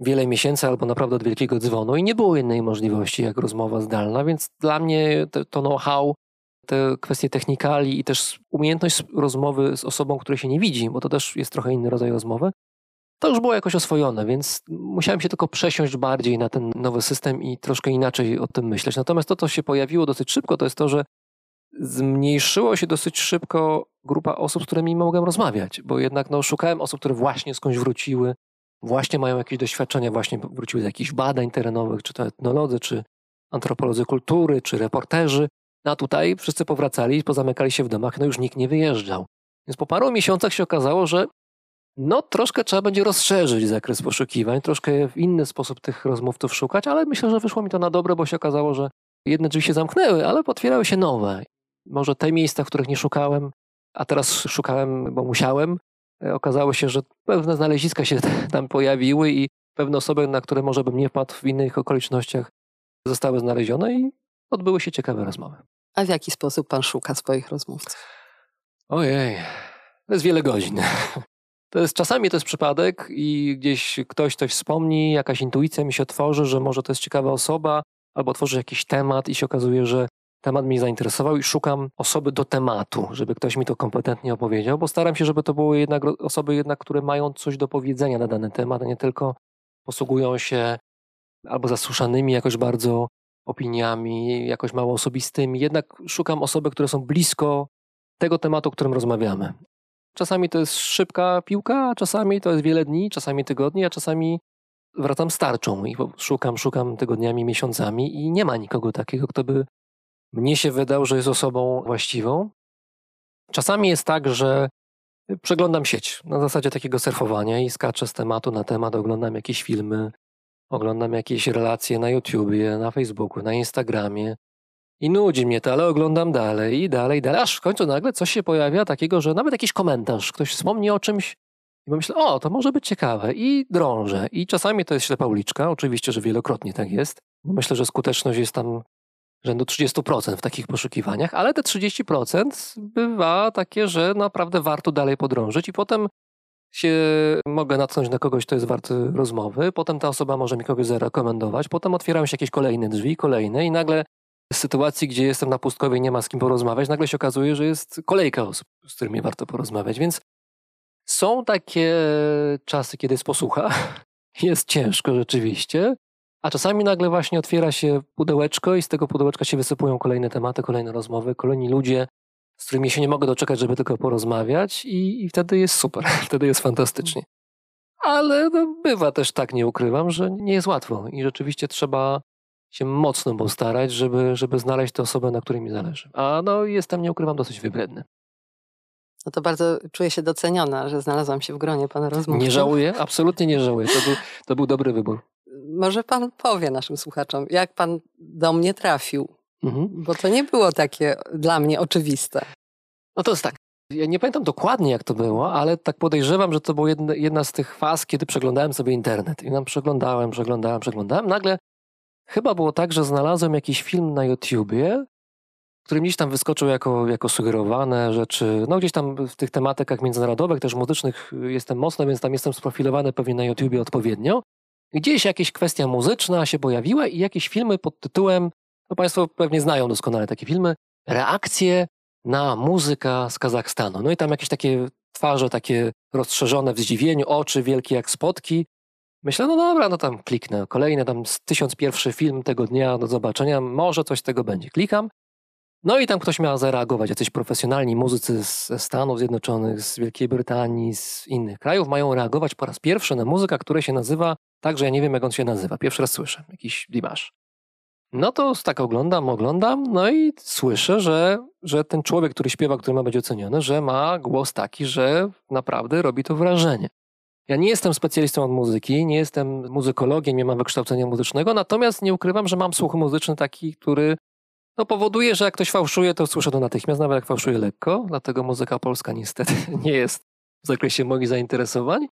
wiele miesięcy albo naprawdę od wielkiego dzwonu i nie było innej możliwości jak rozmowa zdalna, więc dla mnie to, to know-how, te kwestie technikali i też umiejętność rozmowy z osobą, której się nie widzi, bo to też jest trochę inny rodzaj rozmowy, to już było jakoś oswojone, więc musiałem się tylko przesiąść bardziej na ten nowy system i troszkę inaczej o tym myśleć. Natomiast to, co się pojawiło dosyć szybko, to jest to, że zmniejszyło się dosyć szybko grupa osób, z którymi mogłem rozmawiać, bo jednak no, szukałem osób, które właśnie skądś wróciły, właśnie mają jakieś doświadczenia, właśnie wróciły z jakichś badań terenowych, czy to etnolodzy, czy antropolodzy kultury, czy reporterzy. No a tutaj wszyscy powracali, pozamykali się w domach, no już nikt nie wyjeżdżał. Więc po paru miesiącach się okazało, że no troszkę trzeba będzie rozszerzyć zakres poszukiwań, troszkę w inny sposób tych rozmówców szukać, ale myślę, że wyszło mi to na dobre, bo się okazało, że jedne drzwi się zamknęły, ale potwierały się nowe. Może te miejsca, w których nie szukałem, a teraz szukałem, bo musiałem, e, okazało się, że pewne znaleziska się tam pojawiły i pewne osoby, na które może bym nie wpadł w innych okolicznościach, zostały znalezione i odbyły się ciekawe rozmowy. A w jaki sposób pan szuka swoich rozmówców? Ojej, to jest wiele godzin. To jest, czasami to jest przypadek i gdzieś ktoś coś wspomni, jakaś intuicja mi się otworzy, że może to jest ciekawa osoba, albo otworzy jakiś temat i się okazuje, że temat mnie zainteresował i szukam osoby do tematu, żeby ktoś mi to kompetentnie opowiedział, bo staram się, żeby to były jednak osoby, jednak, które mają coś do powiedzenia na dany temat, a nie tylko posługują się albo zasłuszanymi jakoś bardzo opiniami, jakoś mało osobistymi. Jednak szukam osoby, które są blisko tego tematu, o którym rozmawiamy. Czasami to jest szybka piłka, a czasami to jest wiele dni, czasami tygodni, a czasami wracam starczą i szukam, szukam tygodniami, miesiącami i nie ma nikogo takiego, kto by mnie się wydał, że jest osobą właściwą. Czasami jest tak, że przeglądam sieć na zasadzie takiego surfowania i skaczę z tematu na temat, oglądam jakieś filmy, oglądam jakieś relacje na YouTubie, na Facebooku, na Instagramie i nudzi mnie to, ale oglądam dalej i dalej, dalej, aż w końcu nagle coś się pojawia takiego, że nawet jakiś komentarz, ktoś wspomni o czymś i myślę, o, to może być ciekawe i drążę. I czasami to jest ślepa uliczka, oczywiście, że wielokrotnie tak jest. Myślę, że skuteczność jest tam rzędu 30% w takich poszukiwaniach, ale te 30% bywa takie, że naprawdę warto dalej podrążyć i potem się mogę natknąć na kogoś, kto jest warty rozmowy, potem ta osoba może mi kogoś zarekomendować, potem otwierają się jakieś kolejne drzwi, kolejne i nagle w sytuacji, gdzie jestem na pustkowie i nie ma z kim porozmawiać, nagle się okazuje, że jest kolejka osób, z którymi warto porozmawiać, więc są takie czasy, kiedy jest posłucha, jest ciężko rzeczywiście, a czasami nagle właśnie otwiera się pudełeczko i z tego pudełeczka się wysypują kolejne tematy, kolejne rozmowy, kolejni ludzie, z którymi się nie mogę doczekać, żeby tylko porozmawiać i, i wtedy jest super, wtedy jest fantastycznie. Ale no, bywa też tak, nie ukrywam, że nie jest łatwo i rzeczywiście trzeba się mocno postarać, żeby, żeby znaleźć tę osobę, na której mi zależy. A no jestem, nie ukrywam, dosyć wybredny. No to bardzo czuję się doceniona, że znalazłam się w gronie pana rozmówców. Nie żałuję, absolutnie nie żałuję. To był, to był dobry wybór. Może pan powie naszym słuchaczom, jak pan do mnie trafił? Mhm. Bo to nie było takie dla mnie oczywiste. No to jest tak. Ja nie pamiętam dokładnie, jak to było, ale tak podejrzewam, że to była jedna, jedna z tych faz, kiedy przeglądałem sobie internet. I tam przeglądałem, przeglądałem, przeglądałem. Nagle chyba było tak, że znalazłem jakiś film na YouTubie, który gdzieś tam wyskoczył jako, jako sugerowane rzeczy. No gdzieś tam w tych tematykach międzynarodowych, też muzycznych jestem mocno, więc tam jestem sprofilowany pewnie na YouTubie odpowiednio. Gdzieś jakaś kwestia muzyczna się pojawiła i jakieś filmy pod tytułem, no Państwo pewnie znają doskonale takie filmy, reakcje na muzyka z Kazachstanu. No i tam jakieś takie twarze takie rozszerzone w zdziwieniu, oczy wielkie jak spotki. Myślę, no dobra, no tam kliknę. Kolejny tam tysiąc pierwszy film tego dnia do zobaczenia, może coś z tego będzie. Klikam. No i tam ktoś miał zareagować. Jacyś profesjonalni muzycy ze Stanów Zjednoczonych, z Wielkiej Brytanii, z innych krajów mają reagować po raz pierwszy na muzykę, która się nazywa, także ja nie wiem jak on się nazywa. Pierwszy raz słyszę. Jakiś Dimash. No to tak oglądam, oglądam, no i słyszę, że, że ten człowiek, który śpiewa, który ma być oceniony, że ma głos taki, że naprawdę robi to wrażenie. Ja nie jestem specjalistą od muzyki, nie jestem muzykologiem, nie mam wykształcenia muzycznego, natomiast nie ukrywam, że mam słuch muzyczny taki, który no, powoduje, że jak ktoś fałszuje, to słyszę to natychmiast, nawet jak fałszuje lekko, dlatego muzyka polska niestety nie jest w zakresie moich zainteresowań.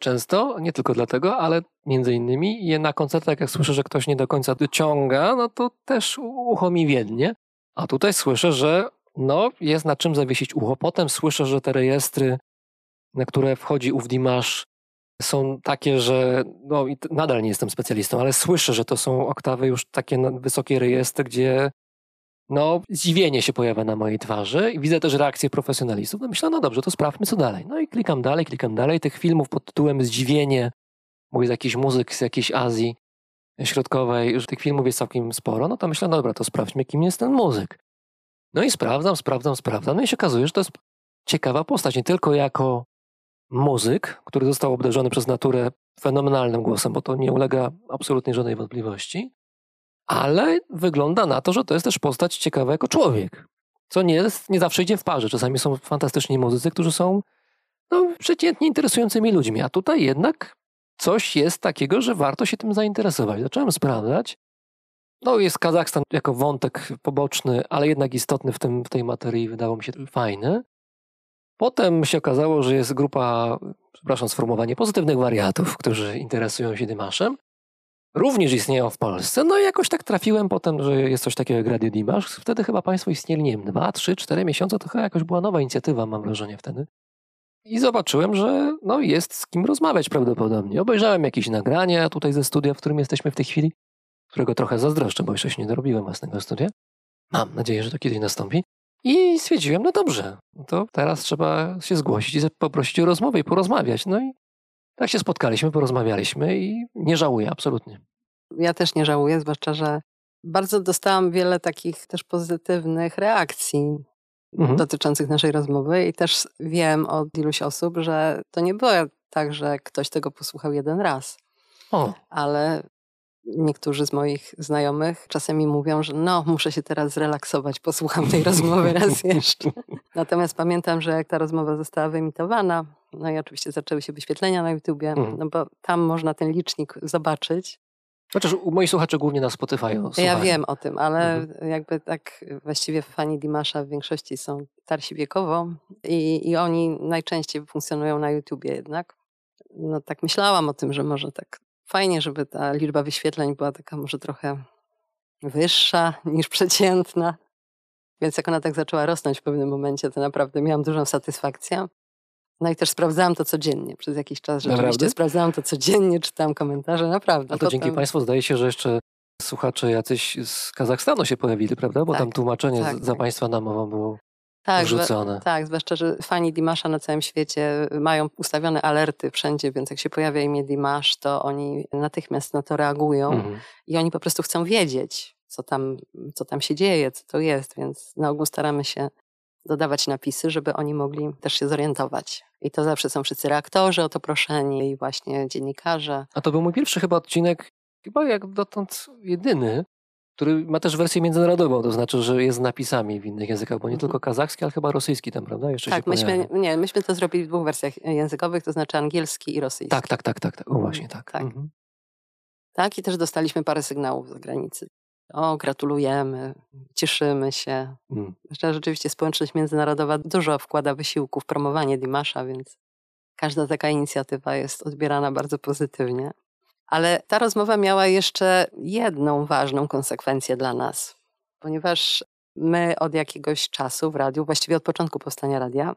Często, nie tylko dlatego, ale między innymi na koncertach, jak słyszę, że ktoś nie do końca dociąga, no to też ucho mi wiednie. A tutaj słyszę, że no, jest na czym zawiesić ucho. Potem słyszę, że te rejestry, na które wchodzi ów Dimash, są takie, że no, nadal nie jestem specjalistą, ale słyszę, że to są oktawy już takie wysokie rejestry, gdzie no, zdziwienie się pojawia na mojej twarzy i widzę też reakcję profesjonalistów. No myślę, no dobrze, to sprawdźmy co dalej. No i klikam dalej, klikam dalej. Tych filmów pod tytułem Zdziwienie, mówię z jakiejś muzyk z jakiejś Azji Środkowej, że tych filmów jest całkiem sporo, no to myślę, no dobra, to sprawdźmy, kim jest ten muzyk. No i sprawdzam, sprawdzam, sprawdzam. No i się okazuje, że to jest ciekawa postać, nie tylko jako muzyk, który został obdarzony przez naturę fenomenalnym głosem, bo to nie ulega absolutnie żadnej wątpliwości, ale wygląda na to, że to jest też postać ciekawa jako człowiek. Co nie, jest, nie zawsze idzie w parze. Czasami są fantastyczni muzycy, którzy są no, przeciętnie interesującymi ludźmi, a tutaj jednak coś jest takiego, że warto się tym zainteresować. Zacząłem sprawdzać. No, jest Kazachstan jako wątek poboczny, ale jednak istotny w, tym, w tej materii, wydało mi się fajny. Potem się okazało, że jest grupa, przepraszam, sformułowanie pozytywnych wariatów, którzy interesują się Dymaszem również istnieją w Polsce. No i jakoś tak trafiłem potem, że jest coś takiego jak Radio Dimash. Wtedy chyba Państwo istnieli, nie wiem, dwa, trzy, cztery miesiące, to chyba jakoś była nowa inicjatywa, mam wrażenie wtedy. I zobaczyłem, że no jest z kim rozmawiać prawdopodobnie. Obejrzałem jakieś nagrania tutaj ze studia, w którym jesteśmy w tej chwili, którego trochę zazdroszczę, bo jeszcze się nie dorobiłem własnego studia. Mam nadzieję, że to kiedyś nastąpi. I stwierdziłem, no dobrze, to teraz trzeba się zgłosić i poprosić o rozmowę i porozmawiać. No i tak się spotkaliśmy, porozmawialiśmy i nie żałuję absolutnie. Ja też nie żałuję, zwłaszcza, że bardzo dostałam wiele takich też pozytywnych reakcji mhm. dotyczących naszej rozmowy i też wiem od iluś osób, że to nie było tak, że ktoś tego posłuchał jeden raz. O. Ale niektórzy z moich znajomych czasami mówią, że no, muszę się teraz zrelaksować, posłucham tej rozmowy raz jeszcze. Natomiast pamiętam, że jak ta rozmowa została wyemitowana, no i oczywiście zaczęły się wyświetlenia na YouTubie, mhm. no bo tam można ten licznik zobaczyć. Chociaż u moich słuchaczy głównie na Spotify. Ja wiem o tym, ale mhm. jakby tak właściwie fani Dimasza w większości są starsi wiekowo i, i oni najczęściej funkcjonują na YouTubie jednak. No tak myślałam o tym, że może tak fajnie, żeby ta liczba wyświetleń była taka może trochę wyższa niż przeciętna. Więc jak ona tak zaczęła rosnąć w pewnym momencie, to naprawdę miałam dużą satysfakcję. No i też sprawdzałam to codziennie. Przez jakiś czas rzeczywiście naprawdę? sprawdzałam to codziennie, czytałam komentarze, naprawdę. A to dzięki Państwu zdaje się, że jeszcze słuchacze jacyś z Kazachstanu się pojawili, prawda? Bo tak, tam tłumaczenie tak, za tak. Państwa namową było tak, wrzucone. tak, zwłaszcza, że fani Dimasza na całym świecie mają ustawione alerty wszędzie, więc jak się pojawia imię Dimash, to oni natychmiast na to reagują mhm. i oni po prostu chcą wiedzieć, co tam, co tam się dzieje, co to jest, więc na ogół staramy się dodawać napisy, żeby oni mogli też się zorientować. I to zawsze są wszyscy reaktorzy o to proszeni i właśnie dziennikarze. A to był mój pierwszy chyba odcinek, chyba jak dotąd jedyny, który ma też wersję międzynarodową, to znaczy, że jest z napisami w innych językach, bo nie mhm. tylko kazachski, ale chyba rosyjski tam, prawda? Jeszcze tak, myśmy, nie, myśmy to zrobili w dwóch wersjach językowych, to znaczy angielski i rosyjski. Tak, tak, tak, tak, tak. O, właśnie tak. Tak. Mhm. tak, i też dostaliśmy parę sygnałów z zagranicy. o, gratulujemy, cieszymy się. Mm. Że rzeczywiście społeczność międzynarodowa dużo wkłada wysiłku w promowanie Dimasza, więc każda taka inicjatywa jest odbierana bardzo pozytywnie. Ale ta rozmowa miała jeszcze jedną ważną konsekwencję dla nas, ponieważ my od jakiegoś czasu w radiu, właściwie od początku powstania radia,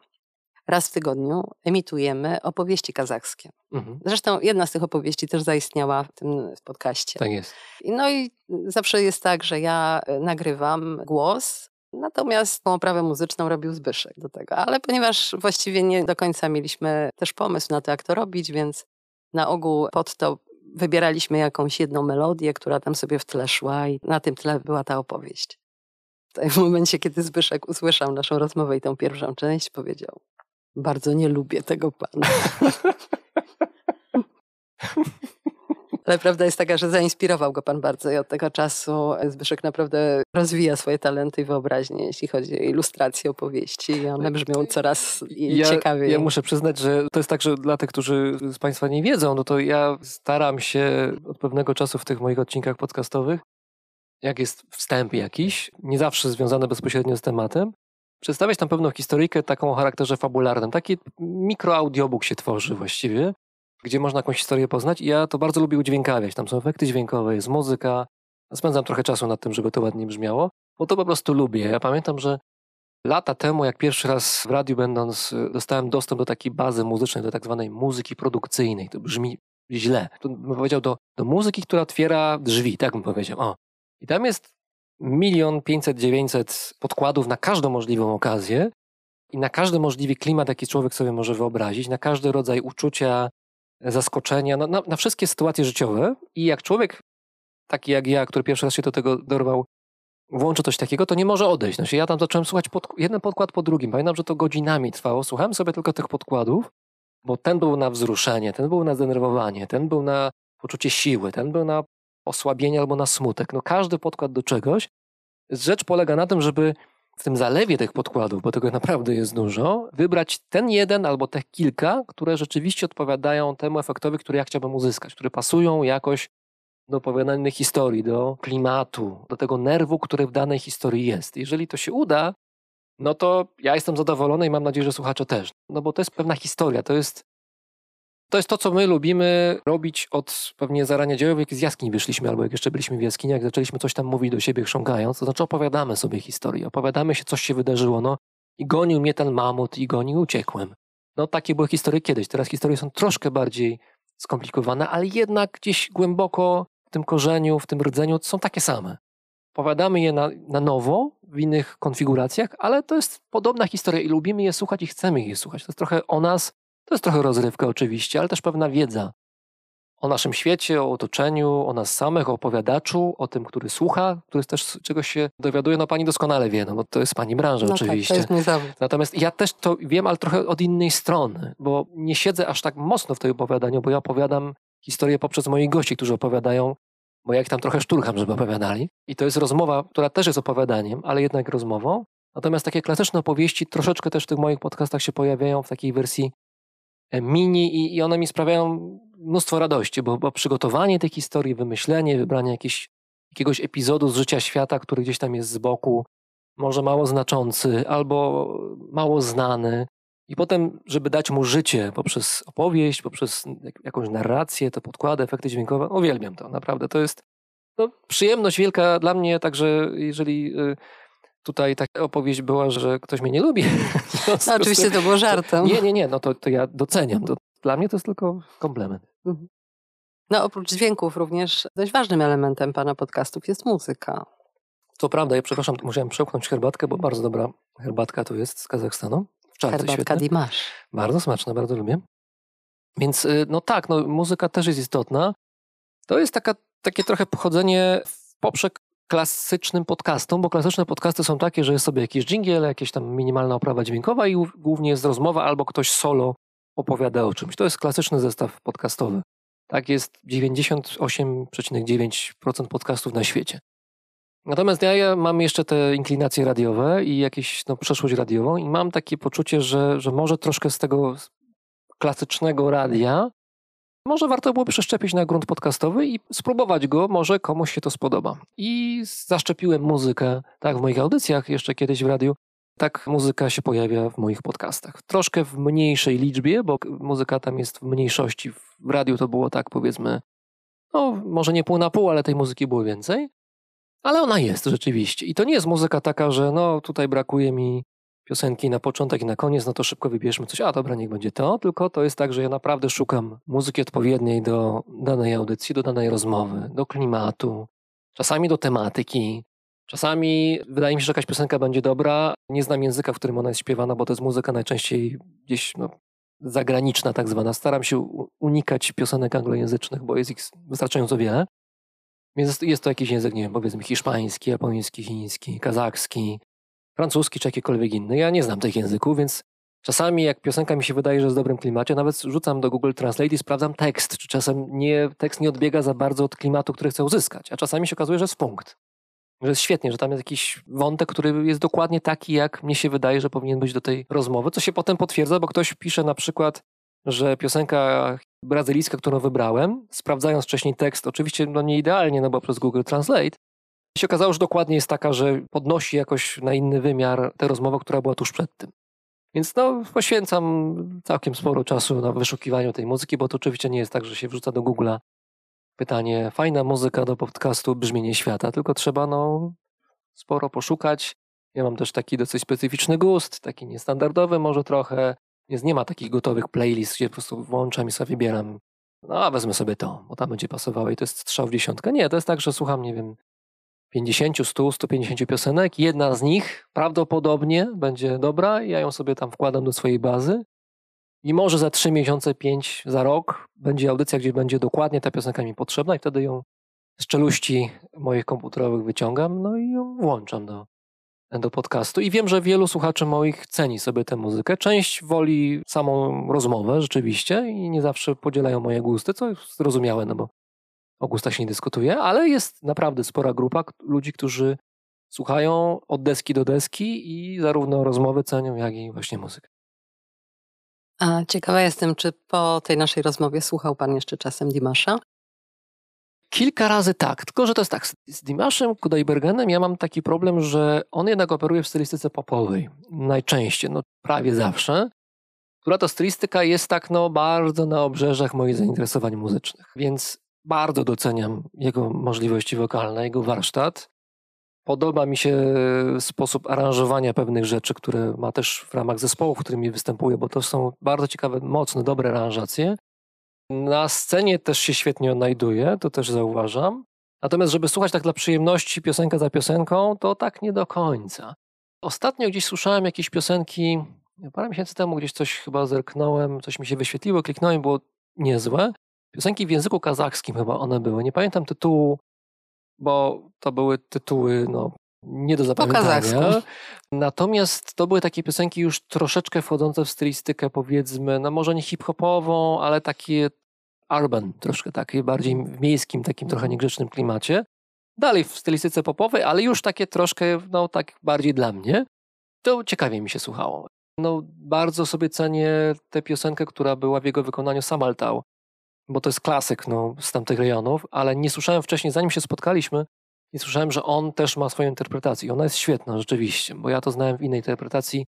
raz w tygodniu emitujemy opowieści kazachskie. Mhm. Zresztą jedna z tych opowieści też zaistniała w tym podcaście. Tak jest. No i zawsze jest tak, że ja e, nagrywam głos, natomiast tą oprawę muzyczną robił Zbyszek do tego. Ale ponieważ właściwie nie do końca mieliśmy też pomysł na to, jak to robić, więc na ogół pod to wybieraliśmy jakąś jedną melodię, która tam sobie w tle szła i na tym tle była ta opowieść. W momencie, kiedy Zbyszek usłyszał naszą rozmowę i tą pierwszą część, powiedział bardzo nie lubię tego pana. Ale prawda jest taka, że zainspirował go pan bardzo i od tego czasu Zbyszek naprawdę rozwija swoje talenty i wyobraźnię, jeśli chodzi o ilustrację opowieści i one brzmią coraz Ja, ciekawiej. ja muszę przyznać, że to jest tak, że dla tych, którzy z Państwa nie wiedzą, no to ja staram się od pewnego czasu w tych moich odcinkach podcastowych, jak jest wstęp jakiś, nie zawsze związany bezpośrednio z tematem, przedstawiać tam pewną historyjkę taką o charakterze fabularnym. Taki mikroaudiobook się tworzy właściwie, gdzie można jakąś historię poznać i ja to bardzo lubię udźwiękawiać. Tam są efekty dźwiękowe, jest muzyka. Spędzam trochę czasu nad tym, żeby to ładnie brzmiało, bo to po prostu lubię. Ja pamiętam, że lata temu, jak pierwszy raz w radiu będąc, dostałem dostęp do takiej bazy muzycznej, do tak zwanej muzyki produkcyjnej. To brzmi źle. To bym powiedział do, do muzyki, która otwiera drzwi, tak bym powiedział. O. I tam jest milion pięćset, dziewięćset podkładów na każdą możliwą okazję i na każdy możliwy klimat, jaki człowiek sobie może wyobrazić, na każdy rodzaj uczucia, zaskoczenia, na, na, na wszystkie sytuacje życiowe. I jak człowiek, taki jak ja, który pierwszy raz się do tego dorwał, włączy coś takiego, to nie może odejść. Znaczy, ja tam zacząłem słuchać pod, jeden podkład po drugim. Pamiętam, że to godzinami trwało. Słuchałem sobie tylko tych podkładów, bo ten był na wzruszenie, ten był na zdenerwowanie, ten był na poczucie siły, ten był na osłabienie albo na smutek. No każdy podkład do czegoś. Rzecz polega na tym, żeby w tym zalewie tych podkładów, bo tego naprawdę jest dużo, wybrać ten jeden albo te kilka, które rzeczywiście odpowiadają temu efektowi, który ja chciałbym uzyskać, które pasują jakoś do opowiadanej historii, do klimatu, do tego nerwu, który w danej historii jest. Jeżeli to się uda, no to ja jestem zadowolony i mam nadzieję, że słuchacze też. No bo to jest pewna historia, to jest to jest to, co my lubimy robić od pewnie zarania dziejów, jak z jaskiń wyszliśmy, albo jak jeszcze byliśmy w jaskiniach, zaczęliśmy coś tam mówić do siebie chrząkając, to znaczy opowiadamy sobie historię, opowiadamy się, coś się wydarzyło, no i gonił mnie ten mamut i gonił, uciekłem. No takie były historie kiedyś, teraz historie są troszkę bardziej skomplikowane, ale jednak gdzieś głęboko w tym korzeniu, w tym rdzeniu są takie same. Opowiadamy je na, na nowo, w innych konfiguracjach, ale to jest podobna historia i lubimy je słuchać i chcemy je słuchać. To jest trochę o nas, to jest trochę rozrywka oczywiście, ale też pewna wiedza o naszym świecie, o otoczeniu, o nas samych, o opowiadaczu, o tym, który słucha, który też czegoś się dowiaduje. No pani doskonale wie, no bo to jest pani branża no oczywiście. Tak, to jest mój. Natomiast ja też to wiem, ale trochę od innej strony, bo nie siedzę aż tak mocno w tej opowiadaniu, bo ja opowiadam historię poprzez moich gości, którzy opowiadają, bo ja ich tam trochę szturcham, żeby opowiadali. I to jest rozmowa, która też jest opowiadaniem, ale jednak rozmową. Natomiast takie klasyczne opowieści troszeczkę też w tych moich podcastach się pojawiają w takiej wersji mini i, i one mi sprawiają mnóstwo radości, bo, bo przygotowanie tej historii, wymyślenie, wybranie jakieś, jakiegoś epizodu z życia świata, który gdzieś tam jest z boku, może mało znaczący albo mało znany, i potem, żeby dać mu życie poprzez opowieść, poprzez jakąś narrację, te podkłady, efekty dźwiękowe, uwielbiam to, naprawdę. To jest no, przyjemność wielka dla mnie, także jeżeli y, tutaj taka opowieść była, że ktoś mnie nie lubi. No, oczywiście to było żartem. Nie, nie, nie, no to, to ja doceniam. To dla mnie to jest tylko komplement. Mhm. No oprócz dźwięków również dość ważnym elementem pana podcastów jest muzyka. To prawda, ja przepraszam, musiałem przełknąć herbatkę, bo bardzo dobra herbatka tu jest z Kazachstanu. W czarce Herbatka świetne. Dimash. Bardzo smaczna, bardzo lubię. Więc y, no tak, no, muzyka też jest istotna. To jest taka, takie trochę pochodzenie w poprzek klasycznym podcastom, bo klasyczne podcasty są takie, że jest sobie jakiś dżingiel, jakieś tam minimalna oprawa dźwiękowa i głównie jest rozmowa albo ktoś solo opowiada o czymś. To jest klasyczny zestaw podcastowy. Tak jest 98,9% podcastów na świecie. Natomiast ja, ja mam jeszcze te inklinacje radiowe i jakieś no, przeszłość radiową i mam takie poczucie, że, że może troszkę z tego klasycznego radia może warto byłoby przeszczepić na grunt podcastowy i spróbować go, może komuś się to spodoba. I zaszczepiłem muzykę, tak w moich audycjach, jeszcze kiedyś w radiu, tak muzyka się pojawia w moich podcastach. Troszkę w mniejszej liczbie, bo muzyka tam jest w mniejszości. W radiu to było tak powiedzmy, no może nie pół na pół, ale tej muzyki było więcej. Ale ona jest rzeczywiście. I to nie jest muzyka taka, że no tutaj brakuje mi piosenki na początek i na koniec, no to szybko wybierzmy coś, a dobra, niech będzie to, tylko to jest tak, że ja naprawdę szukam muzyki odpowiedniej do danej audycji, do danej rozmowy, do klimatu, czasami do tematyki. Czasami wydaje mi się, że jakaś piosenka będzie dobra. Nie znam języka, w którym ona jest śpiewana, bo to jest muzyka najczęściej gdzieś no, zagraniczna, tak zwana. Staram się unikać piosenek anglojęzycznych, bo jest ich wystarczająco wiele. Więc jest to jakiś język, nie wiem, powiedzmy hiszpański, japoński, chiński, kazachski, francuski czy jakikolwiek inny. Ja nie znam tych języków, więc czasami jak piosenka mi się wydaje, że jest w dobrym klimacie, nawet rzucam do Google Translate i sprawdzam tekst, czy czasem nie, tekst nie odbiega za bardzo od klimatu, który chcę uzyskać, a czasami się okazuje, że jest punkt. Że jest świetnie, że tam jest jakiś wątek, który jest dokładnie taki, jak mnie się wydaje, że powinien być do tej rozmowy, co się potem potwierdza, bo ktoś pisze na przykład, że piosenka brazylijska, którą wybrałem, sprawdzając wcześniej tekst, oczywiście no nie idealnie, no bo przez Google Translate, się okazało, że dokładnie jest taka, że podnosi jakoś na inny wymiar tę rozmowę, która była tuż przed tym. Więc no, poświęcam całkiem sporo czasu na wyszukiwaniu tej muzyki, bo to oczywiście nie jest tak, że się wrzuca do Google'a pytanie, fajna muzyka do podcastu Brzmienie Świata, tylko trzeba no, sporo poszukać. Ja mam też taki dosyć specyficzny gust, taki niestandardowy może trochę, więc nie ma takich gotowych playlist, gdzie po prostu włączam i sobie wybieram, no a wezmę sobie to, bo tam będzie pasowało i to jest strzał w dziesiątkę. Nie, to jest tak, że słucham, nie wiem, 50, 100, 150 piosenek. Jedna z nich prawdopodobnie będzie dobra. Ja ją sobie tam wkładam do swojej bazy. I może za 3 miesiące, 5, za rok będzie audycja, gdzie będzie dokładnie ta piosenka mi potrzebna i wtedy ją z czeluści moich komputerowych wyciągam, no i ją włączam do, do podcastu. I wiem, że wielu słuchaczy moich ceni sobie tę muzykę. Część woli samą rozmowę rzeczywiście i nie zawsze podzielają moje gusty, co jest zrozumiałe, no bo o gustach się nie dyskutuje, ale jest naprawdę spora grupa ludzi, którzy słuchają od deski do deski i zarówno rozmowy cenią, jak i właśnie muzykę. A ciekawa jestem, czy po tej naszej rozmowie słuchał Pan jeszcze czasem Dimasza? Kilka razy tak, tylko że to jest tak, z Dimaszem Kudajbergenem ja mam taki problem, że on jednak operuje w stylistyce popowej, najczęściej, no prawie zawsze, która to stylistyka jest tak no bardzo na obrzeżach moich zainteresowań muzycznych, więc bardzo doceniam jego możliwości wokalne, jego warsztat. Podoba mi się sposób aranżowania pewnych rzeczy, które ma też w ramach zespołu, w którym występuje, bo to są bardzo ciekawe, mocne, dobre aranżacje. Na scenie też się świetnie odnajduje, to też zauważam. Natomiast, żeby słuchać tak dla przyjemności, piosenka za piosenką, to tak nie do końca. Ostatnio gdzieś słyszałem jakieś piosenki, parę miesięcy temu gdzieś coś chyba zerknąłem, coś mi się wyświetliło, kliknąłem, było niezłe. Piosenki w języku kazachskim chyba one były. Nie pamiętam tytułu, bo to były tytuły no, nie do zapamiętania. Natomiast to były takie piosenki już troszeczkę wchodzące w stylistykę powiedzmy, no może nie hip-hopową, ale takie urban, troszkę takie bardziej w miejskim, takim trochę niegrzecznym klimacie. Dalej w stylistyce popowej, ale już takie troszkę, no tak bardziej dla mnie. To ciekawie mi się słuchało. No bardzo sobie cenię tę piosenkę, która była w jego wykonaniu Samaltał bo to jest klasyk no, z tamtych rejonów, ale nie słyszałem wcześniej, zanim się spotkaliśmy, nie słyszałem, że on też ma swoją interpretację. Ona jest świetna rzeczywiście, bo ja to znałem w innej interpretacji,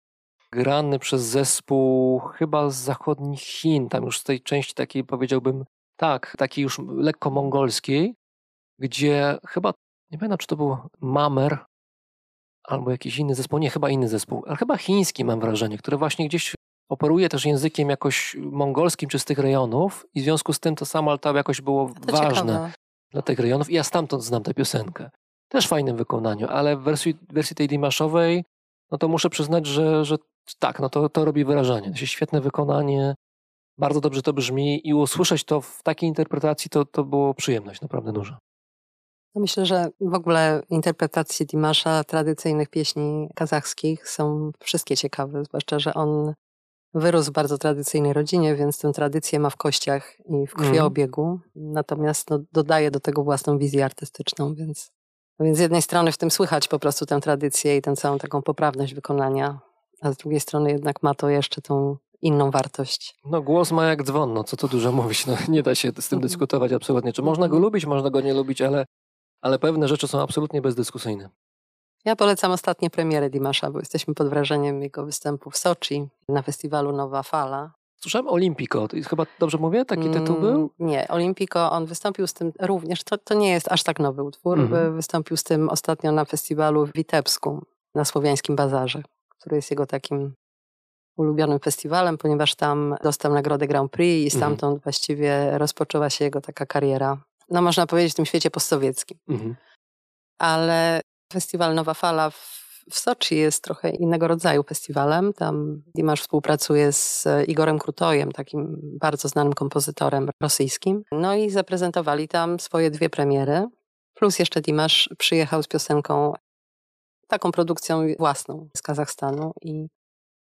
grany przez zespół chyba z zachodnich Chin, tam już z tej części takiej powiedziałbym, tak, takiej już lekko mongolskiej, gdzie chyba, nie pamiętam czy to był Mamer, albo jakiś inny zespół, nie, chyba inny zespół, ale chyba chiński mam wrażenie, który właśnie gdzieś operuje też językiem jakoś mongolskim czy z tych rejonów i w związku z tym to samo Altao jakoś było to ważne ciekawe. dla tych rejonów i ja stamtąd znam tę piosenkę. Też w fajnym wykonaniu, ale w wersji, wersji tej Dimaszowej no to muszę przyznać, że, że tak, no to, to robi wrażenie. To świetne wykonanie, bardzo dobrze to brzmi i usłyszeć to w takiej interpretacji to, to było przyjemność naprawdę duża. Myślę, że w ogóle interpretacje Dimasza tradycyjnych pieśni kazachskich są wszystkie ciekawe, zwłaszcza, że on wyrósł w bardzo tradycyjnej rodzinie, więc tę tradycję ma w kościach i w krwiobiegu. Mm. Natomiast no, dodaje do tego własną wizję artystyczną, więc, więc z jednej strony w tym słychać po prostu tę tradycję i tę całą taką poprawność wykonania, a z drugiej strony jednak ma to jeszcze tą inną wartość. No głos ma jak dzwon, no co tu dużo mówić, no nie da się z tym Mhm. dyskutować absolutnie. Czy można go lubić, można go nie lubić, ale, ale pewne rzeczy są absolutnie bezdyskusyjne. Ja polecam ostatnie premiery Dimasza, bo jesteśmy pod wrażeniem jego występu w Soczi na festiwalu Nowa Fala. Słyszałem Olimpico, to jest chyba dobrze mówię? Taki tytuł był? Mm, Nie, Olimpico, on wystąpił z tym również, to, to nie jest aż tak nowy utwór, Mhm. y, wystąpił z tym ostatnio na festiwalu w Witebsku, na Słowiańskim Bazarze, który jest jego takim ulubionym festiwalem, ponieważ tam dostał nagrodę Grand Prix i Mhm. stamtąd właściwie rozpoczęła się jego taka kariera, no można powiedzieć w tym świecie postsowieckim. Mhm. Ale festiwal Nowa Fala w, w Soczi jest trochę innego rodzaju festiwalem. Tam Dimasz współpracuje z e, Igorem Krutojem, takim bardzo znanym kompozytorem rosyjskim. No i zaprezentowali tam swoje dwie premiery. Plus jeszcze Dimasz przyjechał z piosenką, taką produkcją własną z Kazachstanu. I,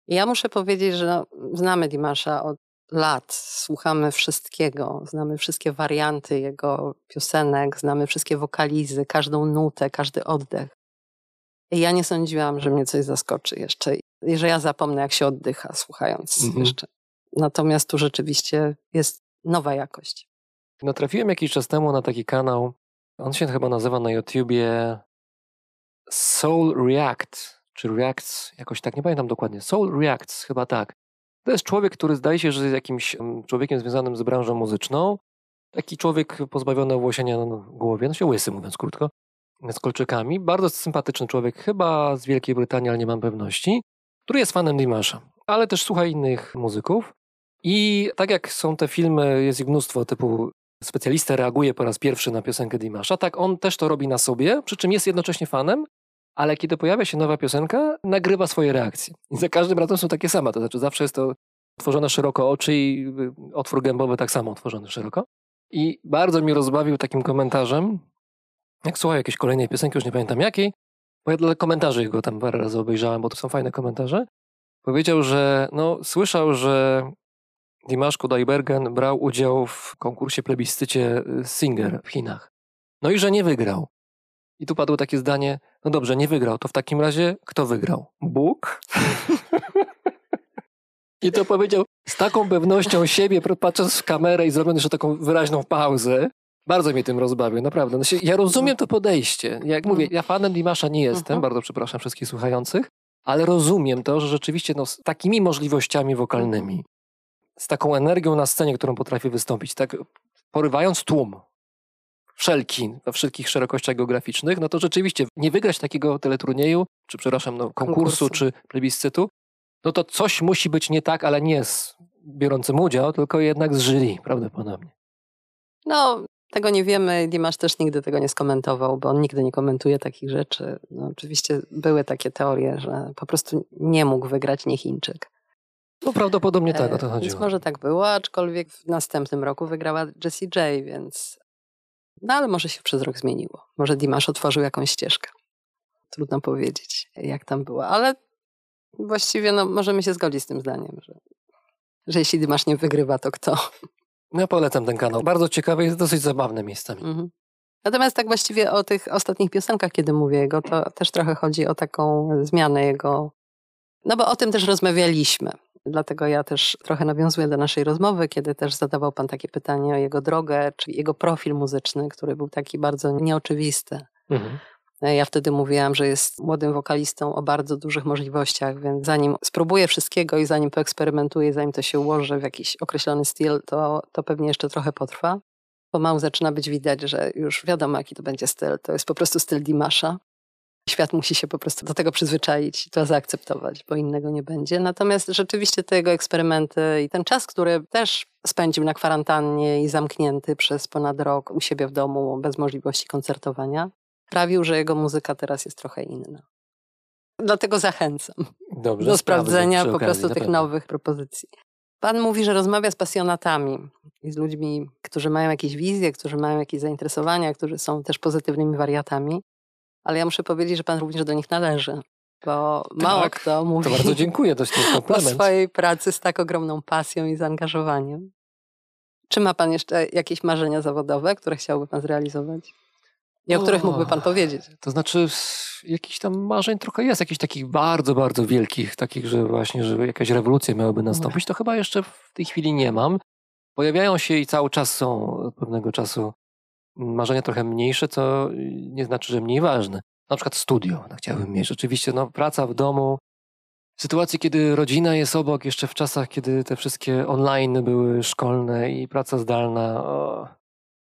ja muszę powiedzieć, że no, znamy Dimasza od lat, słuchamy wszystkiego, znamy wszystkie warianty jego piosenek, znamy wszystkie wokalizy, każdą nutę, każdy oddech. I ja nie sądziłam, że mnie coś zaskoczy jeszcze i że ja zapomnę, jak się oddycha, słuchając Mhm. jeszcze. Natomiast tu rzeczywiście jest nowa jakość. Natrafiłem jakiś czas temu na taki kanał, on się chyba nazywa na YouTubie Soul React, czy Reacts, jakoś tak, nie pamiętam dokładnie. Soul Reacts, chyba tak. To jest człowiek, który zdaje się, że jest jakimś człowiekiem związanym z branżą muzyczną. Taki człowiek pozbawiony owłosienia na głowie, no się łysy mówiąc krótko, z kolczykami. Bardzo sympatyczny człowiek, chyba z Wielkiej Brytanii, ale nie mam pewności, który jest fanem Dimasza, ale też słucha innych muzyków. I tak jak są te filmy, jest ich mnóstwo typu specjalista reaguje po raz pierwszy na piosenkę Dimasza, tak on też to robi na sobie, przy czym jest jednocześnie fanem, ale kiedy pojawia się nowa piosenka, nagrywa swoje reakcje. I za każdym razem są takie same, to znaczy zawsze jest to otworzone szeroko oczy i y, otwór gębowy tak samo otworzony szeroko. I bardzo mi rozbawił takim komentarzem, jak słuchał jakiejś kolejnej piosenki, już nie pamiętam jakiej, bo ja dla komentarzy jego tam parę razy obejrzałem, bo to są fajne komentarze, powiedział, że no, słyszał, że Dimash Kudaibergen brał udział w konkursie plebiscycie y, Singer w Chinach. No i że nie wygrał. I tu padło takie zdanie, no dobrze, nie wygrał, to w takim razie kto wygrał? Bóg? I to powiedział z taką pewnością siebie, patrząc w kamerę i zrobiąc jeszcze taką wyraźną pauzę. Bardzo mnie tym rozbawił, naprawdę. Się, ja rozumiem to podejście. Jak mówię, ja fanem Dimasza nie jestem, Mhm. bardzo przepraszam wszystkich słuchających, ale rozumiem to, że rzeczywiście no, z takimi możliwościami wokalnymi, z taką energią na scenie, którą potrafi wystąpić, tak porywając tłum, wszelki, we wszelkich szerokościach geograficznych, no to rzeczywiście nie wygrać takiego teleturnieju, czy przepraszam, no, konkursu, Konkursu. czy plebiscytu, no to coś musi być nie tak, ale nie z biorącym udział, tylko jednak z jury, prawdopodobnie. No, tego nie wiemy. Dimasz też nigdy tego nie skomentował, bo on nigdy nie komentuje takich rzeczy. No, oczywiście były takie teorie, że po prostu nie mógł wygrać nie Chińczyk. No prawdopodobnie tak, o to E, chodziło. Więc może tak było, aczkolwiek w następnym roku wygrała Jessie J, więc... No ale może się przez rok zmieniło. Może Dimash otworzył jakąś ścieżkę. Trudno powiedzieć, jak tam było, ale właściwie no, możemy się zgodzić z tym zdaniem, że, że jeśli Dimash nie wygrywa, to kto? No, Ja polecam ten kanał. Bardzo ciekawy, jest dosyć zabawny miejscami. Mhm. Natomiast tak właściwie o tych ostatnich piosenkach, kiedy mówię jego, to też trochę chodzi o taką zmianę jego. No bo o tym też rozmawialiśmy. Dlatego ja też trochę nawiązuję do naszej rozmowy, kiedy też zadawał Pan takie pytanie o jego drogę, czyli jego profil muzyczny, który był taki bardzo nieoczywisty. Mhm. Ja wtedy mówiłam, że jest młodym wokalistą o bardzo dużych możliwościach, więc zanim spróbuję wszystkiego i zanim poeksperymentuję, zanim to się ułoży w jakiś określony styl, to, to pewnie jeszcze trochę potrwa. Pomału zaczyna być widać, że już wiadomo, jaki to będzie styl. To jest po prostu styl Dimasza. Świat musi się po prostu do tego przyzwyczaić i to zaakceptować, bo innego nie będzie. Natomiast rzeczywiście te jego eksperymenty i ten czas, który też spędził na kwarantannie i zamknięty przez ponad rok u siebie w domu, bez możliwości koncertowania, sprawił, że jego muzyka teraz jest trochę inna. Dlatego zachęcam Dobrze, do sprawdzenia po okazji, prostu tych pewno. nowych propozycji. Pan mówi, że rozmawia z pasjonatami i z ludźmi, którzy mają jakieś wizje, którzy mają jakieś zainteresowania, którzy są też pozytywnymi wariatami, ale ja muszę powiedzieć, że pan również do nich należy, bo mało Tak, kto mówi To bardzo dziękuję, jest o swojej pracy z tak ogromną pasją i zaangażowaniem. Czy ma pan jeszcze jakieś marzenia zawodowe, które chciałby pan zrealizować? I o których O. mógłby pan powiedzieć? To znaczy, jakichś tam marzeń trochę jest, jakichś takich bardzo, bardzo wielkich, takich, że właśnie, że jakaś rewolucja miałaby nastąpić, to chyba jeszcze w tej chwili nie mam. Pojawiają się i cały czas są od pewnego czasu marzenia trochę mniejsze, co nie znaczy, że mniej ważne. Na przykład studio no, chciałbym mieć. Rzeczywiście, no, praca w domu, w sytuacji, kiedy rodzina jest obok, jeszcze w czasach, kiedy te wszystkie online były szkolne i praca zdalna, o,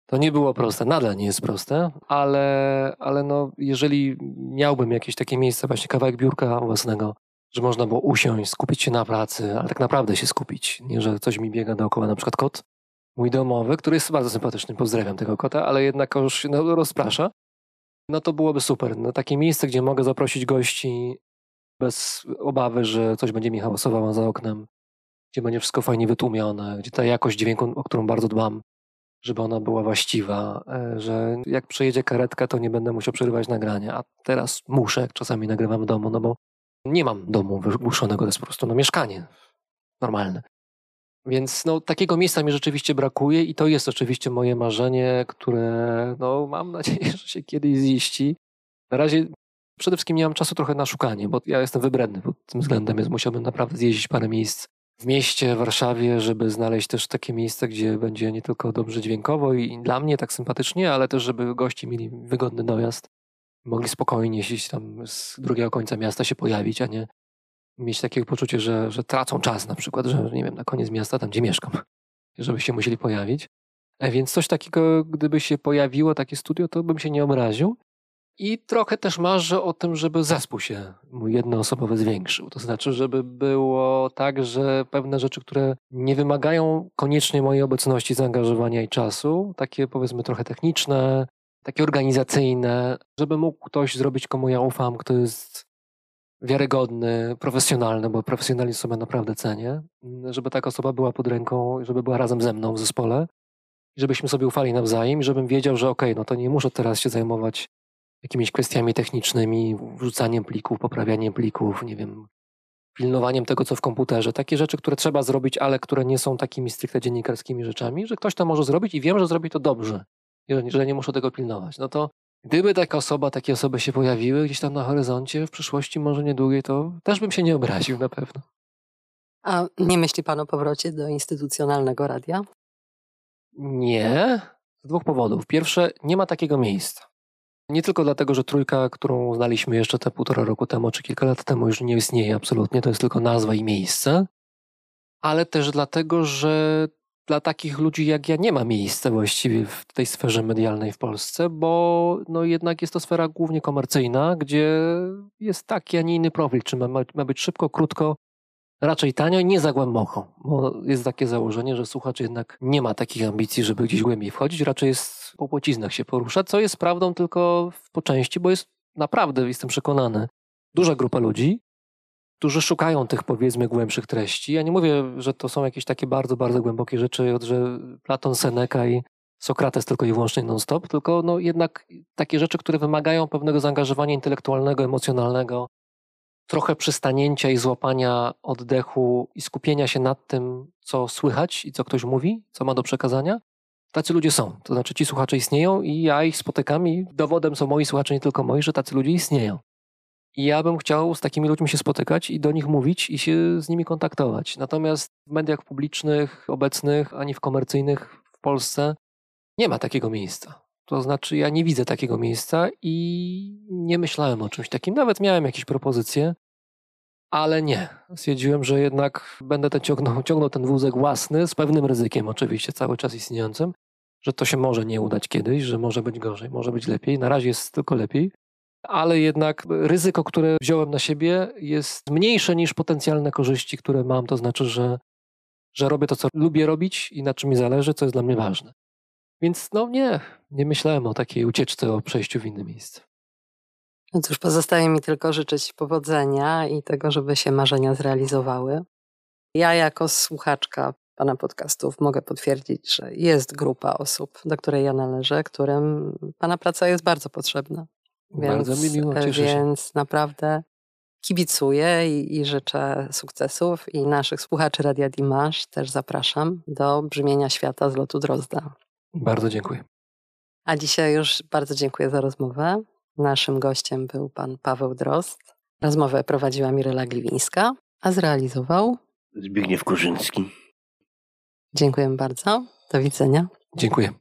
to nie było proste, nadal nie jest proste, ale, ale no, jeżeli miałbym jakieś takie miejsce, właśnie kawałek biurka własnego, że można było usiąść, skupić się na pracy, ale tak naprawdę się skupić, nie że coś mi biega dookoła, na przykład kot mój domowy, który jest bardzo sympatyczny, pozdrawiam tego kota, ale jednak już no, rozprasza, no to byłoby super. No, takie miejsce, gdzie mogę zaprosić gości bez obawy, że coś będzie mi hałasowało za oknem, gdzie będzie wszystko fajnie wytłumione, gdzie ta jakość dźwięku, o którą bardzo dbam, żeby ona była właściwa, e, że jak przejedzie karetka, to nie będę musiał przerywać nagrania, a teraz muszę, czasami nagrywam w domu, no bo nie mam domu wygłuszonego, to jest po prostu no, mieszkanie normalne. Więc no, takiego miejsca mi rzeczywiście brakuje i to jest oczywiście moje marzenie, które no, mam nadzieję, że się kiedyś ziści. Na razie przede wszystkim nie mam czasu trochę na szukanie, bo ja jestem wybredny pod tym względem, więc musiałbym naprawdę zjeździć parę miejsc w mieście, w Warszawie, żeby znaleźć też takie miejsce, gdzie będzie nie tylko dobrze dźwiękowo i dla mnie tak sympatycznie, ale też żeby gości mieli wygodny dojazd, mogli spokojnie gdzieś tam z drugiego końca miasta się pojawić, a nie mieć takie poczucie, że, że tracą czas na przykład, że nie wiem, na koniec miasta, tam gdzie mieszkam, żeby się musieli pojawić. E, Więc coś takiego, gdyby się pojawiło, takie studio, to bym się nie obraził. I trochę też marzę o tym, żeby zespół się mój jednoosobowy zwiększył. To znaczy, żeby było tak, że pewne rzeczy, które nie wymagają koniecznie mojej obecności, zaangażowania i czasu, takie powiedzmy trochę techniczne, takie organizacyjne, żeby mógł ktoś zrobić, komu ja ufam, kto jest wiarygodny, profesjonalny, bo profesjonalizm sobie naprawdę cenię, żeby taka osoba była pod ręką, żeby była razem ze mną w zespole, żebyśmy sobie ufali nawzajem żebym wiedział, że okej, no to nie muszę teraz się zajmować jakimiś kwestiami technicznymi, wrzucaniem plików, poprawianiem plików, nie wiem, pilnowaniem tego, co w komputerze. Takie rzeczy, które trzeba zrobić, ale które nie są takimi stricte dziennikarskimi rzeczami, że ktoś to może zrobić i wiem, że zrobi to dobrze, że nie muszę tego pilnować. No to gdyby taka osoba, takie osoby się pojawiły gdzieś tam na horyzoncie w przyszłości, może niedługiej, to też bym się nie obraził na pewno. A nie myśli pan o powrocie do instytucjonalnego radia? Nie, z dwóch powodów. Pierwsze, nie ma takiego miejsca. Nie tylko dlatego, że trójka, którą znaliśmy jeszcze te półtora roku temu, czy kilka lat temu, już nie istnieje absolutnie, to jest tylko nazwa i miejsce, ale też dlatego, że dla takich ludzi jak ja nie ma miejsca właściwie w tej sferze medialnej w Polsce, bo no jednak jest to sfera głównie komercyjna, gdzie jest taki, a nie inny profil, czy ma, ma być szybko, krótko, raczej tanio i nie za głęboko, bo jest takie założenie, że słuchacz jednak nie ma takich ambicji, żeby gdzieś głębiej wchodzić, raczej jest po płciznach się porusza, co jest prawdą tylko po części, bo jest naprawdę, jestem przekonany, duża grupa ludzi, którzy szukają tych powiedzmy głębszych treści. Ja nie mówię, że to są jakieś takie bardzo, bardzo głębokie rzeczy, że Platon, Seneca i Sokrates tylko i wyłącznie non-stop, tylko no jednak takie rzeczy, które wymagają pewnego zaangażowania intelektualnego, emocjonalnego, trochę przystanięcia i złapania oddechu i skupienia się nad tym, co słychać i co ktoś mówi, co ma do przekazania. Tacy ludzie są. To znaczy ci słuchacze istnieją i ja ich spotykam i dowodem są moi słuchacze, nie tylko moi, że tacy ludzie istnieją. I ja bym chciał z takimi ludźmi się spotykać i do nich mówić i się z nimi kontaktować. Natomiast w mediach publicznych, obecnych, ani w komercyjnych w Polsce nie ma takiego miejsca. To znaczy, ja nie widzę takiego miejsca i nie myślałem o czymś takim. Nawet miałem jakieś propozycje, ale nie. Stwierdziłem, że jednak będę ten ciągnął, ciągnął ten wózek własny, z pewnym ryzykiem oczywiście, cały czas istniejącym, że to się może nie udać kiedyś, że może być gorzej, może być lepiej. Na razie jest tylko lepiej, ale jednak ryzyko, które wziąłem na siebie, jest mniejsze niż potencjalne korzyści, które mam. To znaczy, że, że robię to, co lubię robić i na czym mi zależy, co jest dla mnie ważne. Więc no nie, nie myślałem o takiej ucieczce, o przejściu w inne miejsce. No cóż, pozostaje mi tylko życzyć powodzenia i tego, żeby się marzenia zrealizowały. Ja jako słuchaczka Pana podcastów mogę potwierdzić, że jest grupa osób, do której ja należę, którym Pana praca jest bardzo potrzebna. Więc, Bardzo mi miło, e, cieszę się. Więc naprawdę kibicuję i, i życzę sukcesów i naszych słuchaczy Radia Dimash też zapraszam do brzmienia świata z lotu Drozda. Bardzo dziękuję. A dzisiaj już bardzo dziękuję za rozmowę. Naszym gościem był pan Paweł Drozd. Rozmowę prowadziła Mirela Gliwińska, a zrealizował Zbigniew Kurzyński. Dziękuję bardzo. Do widzenia. Dziękuję.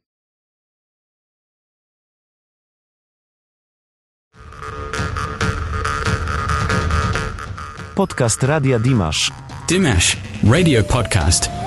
Podcast Radia Dimash. Dimash Radio Podcast.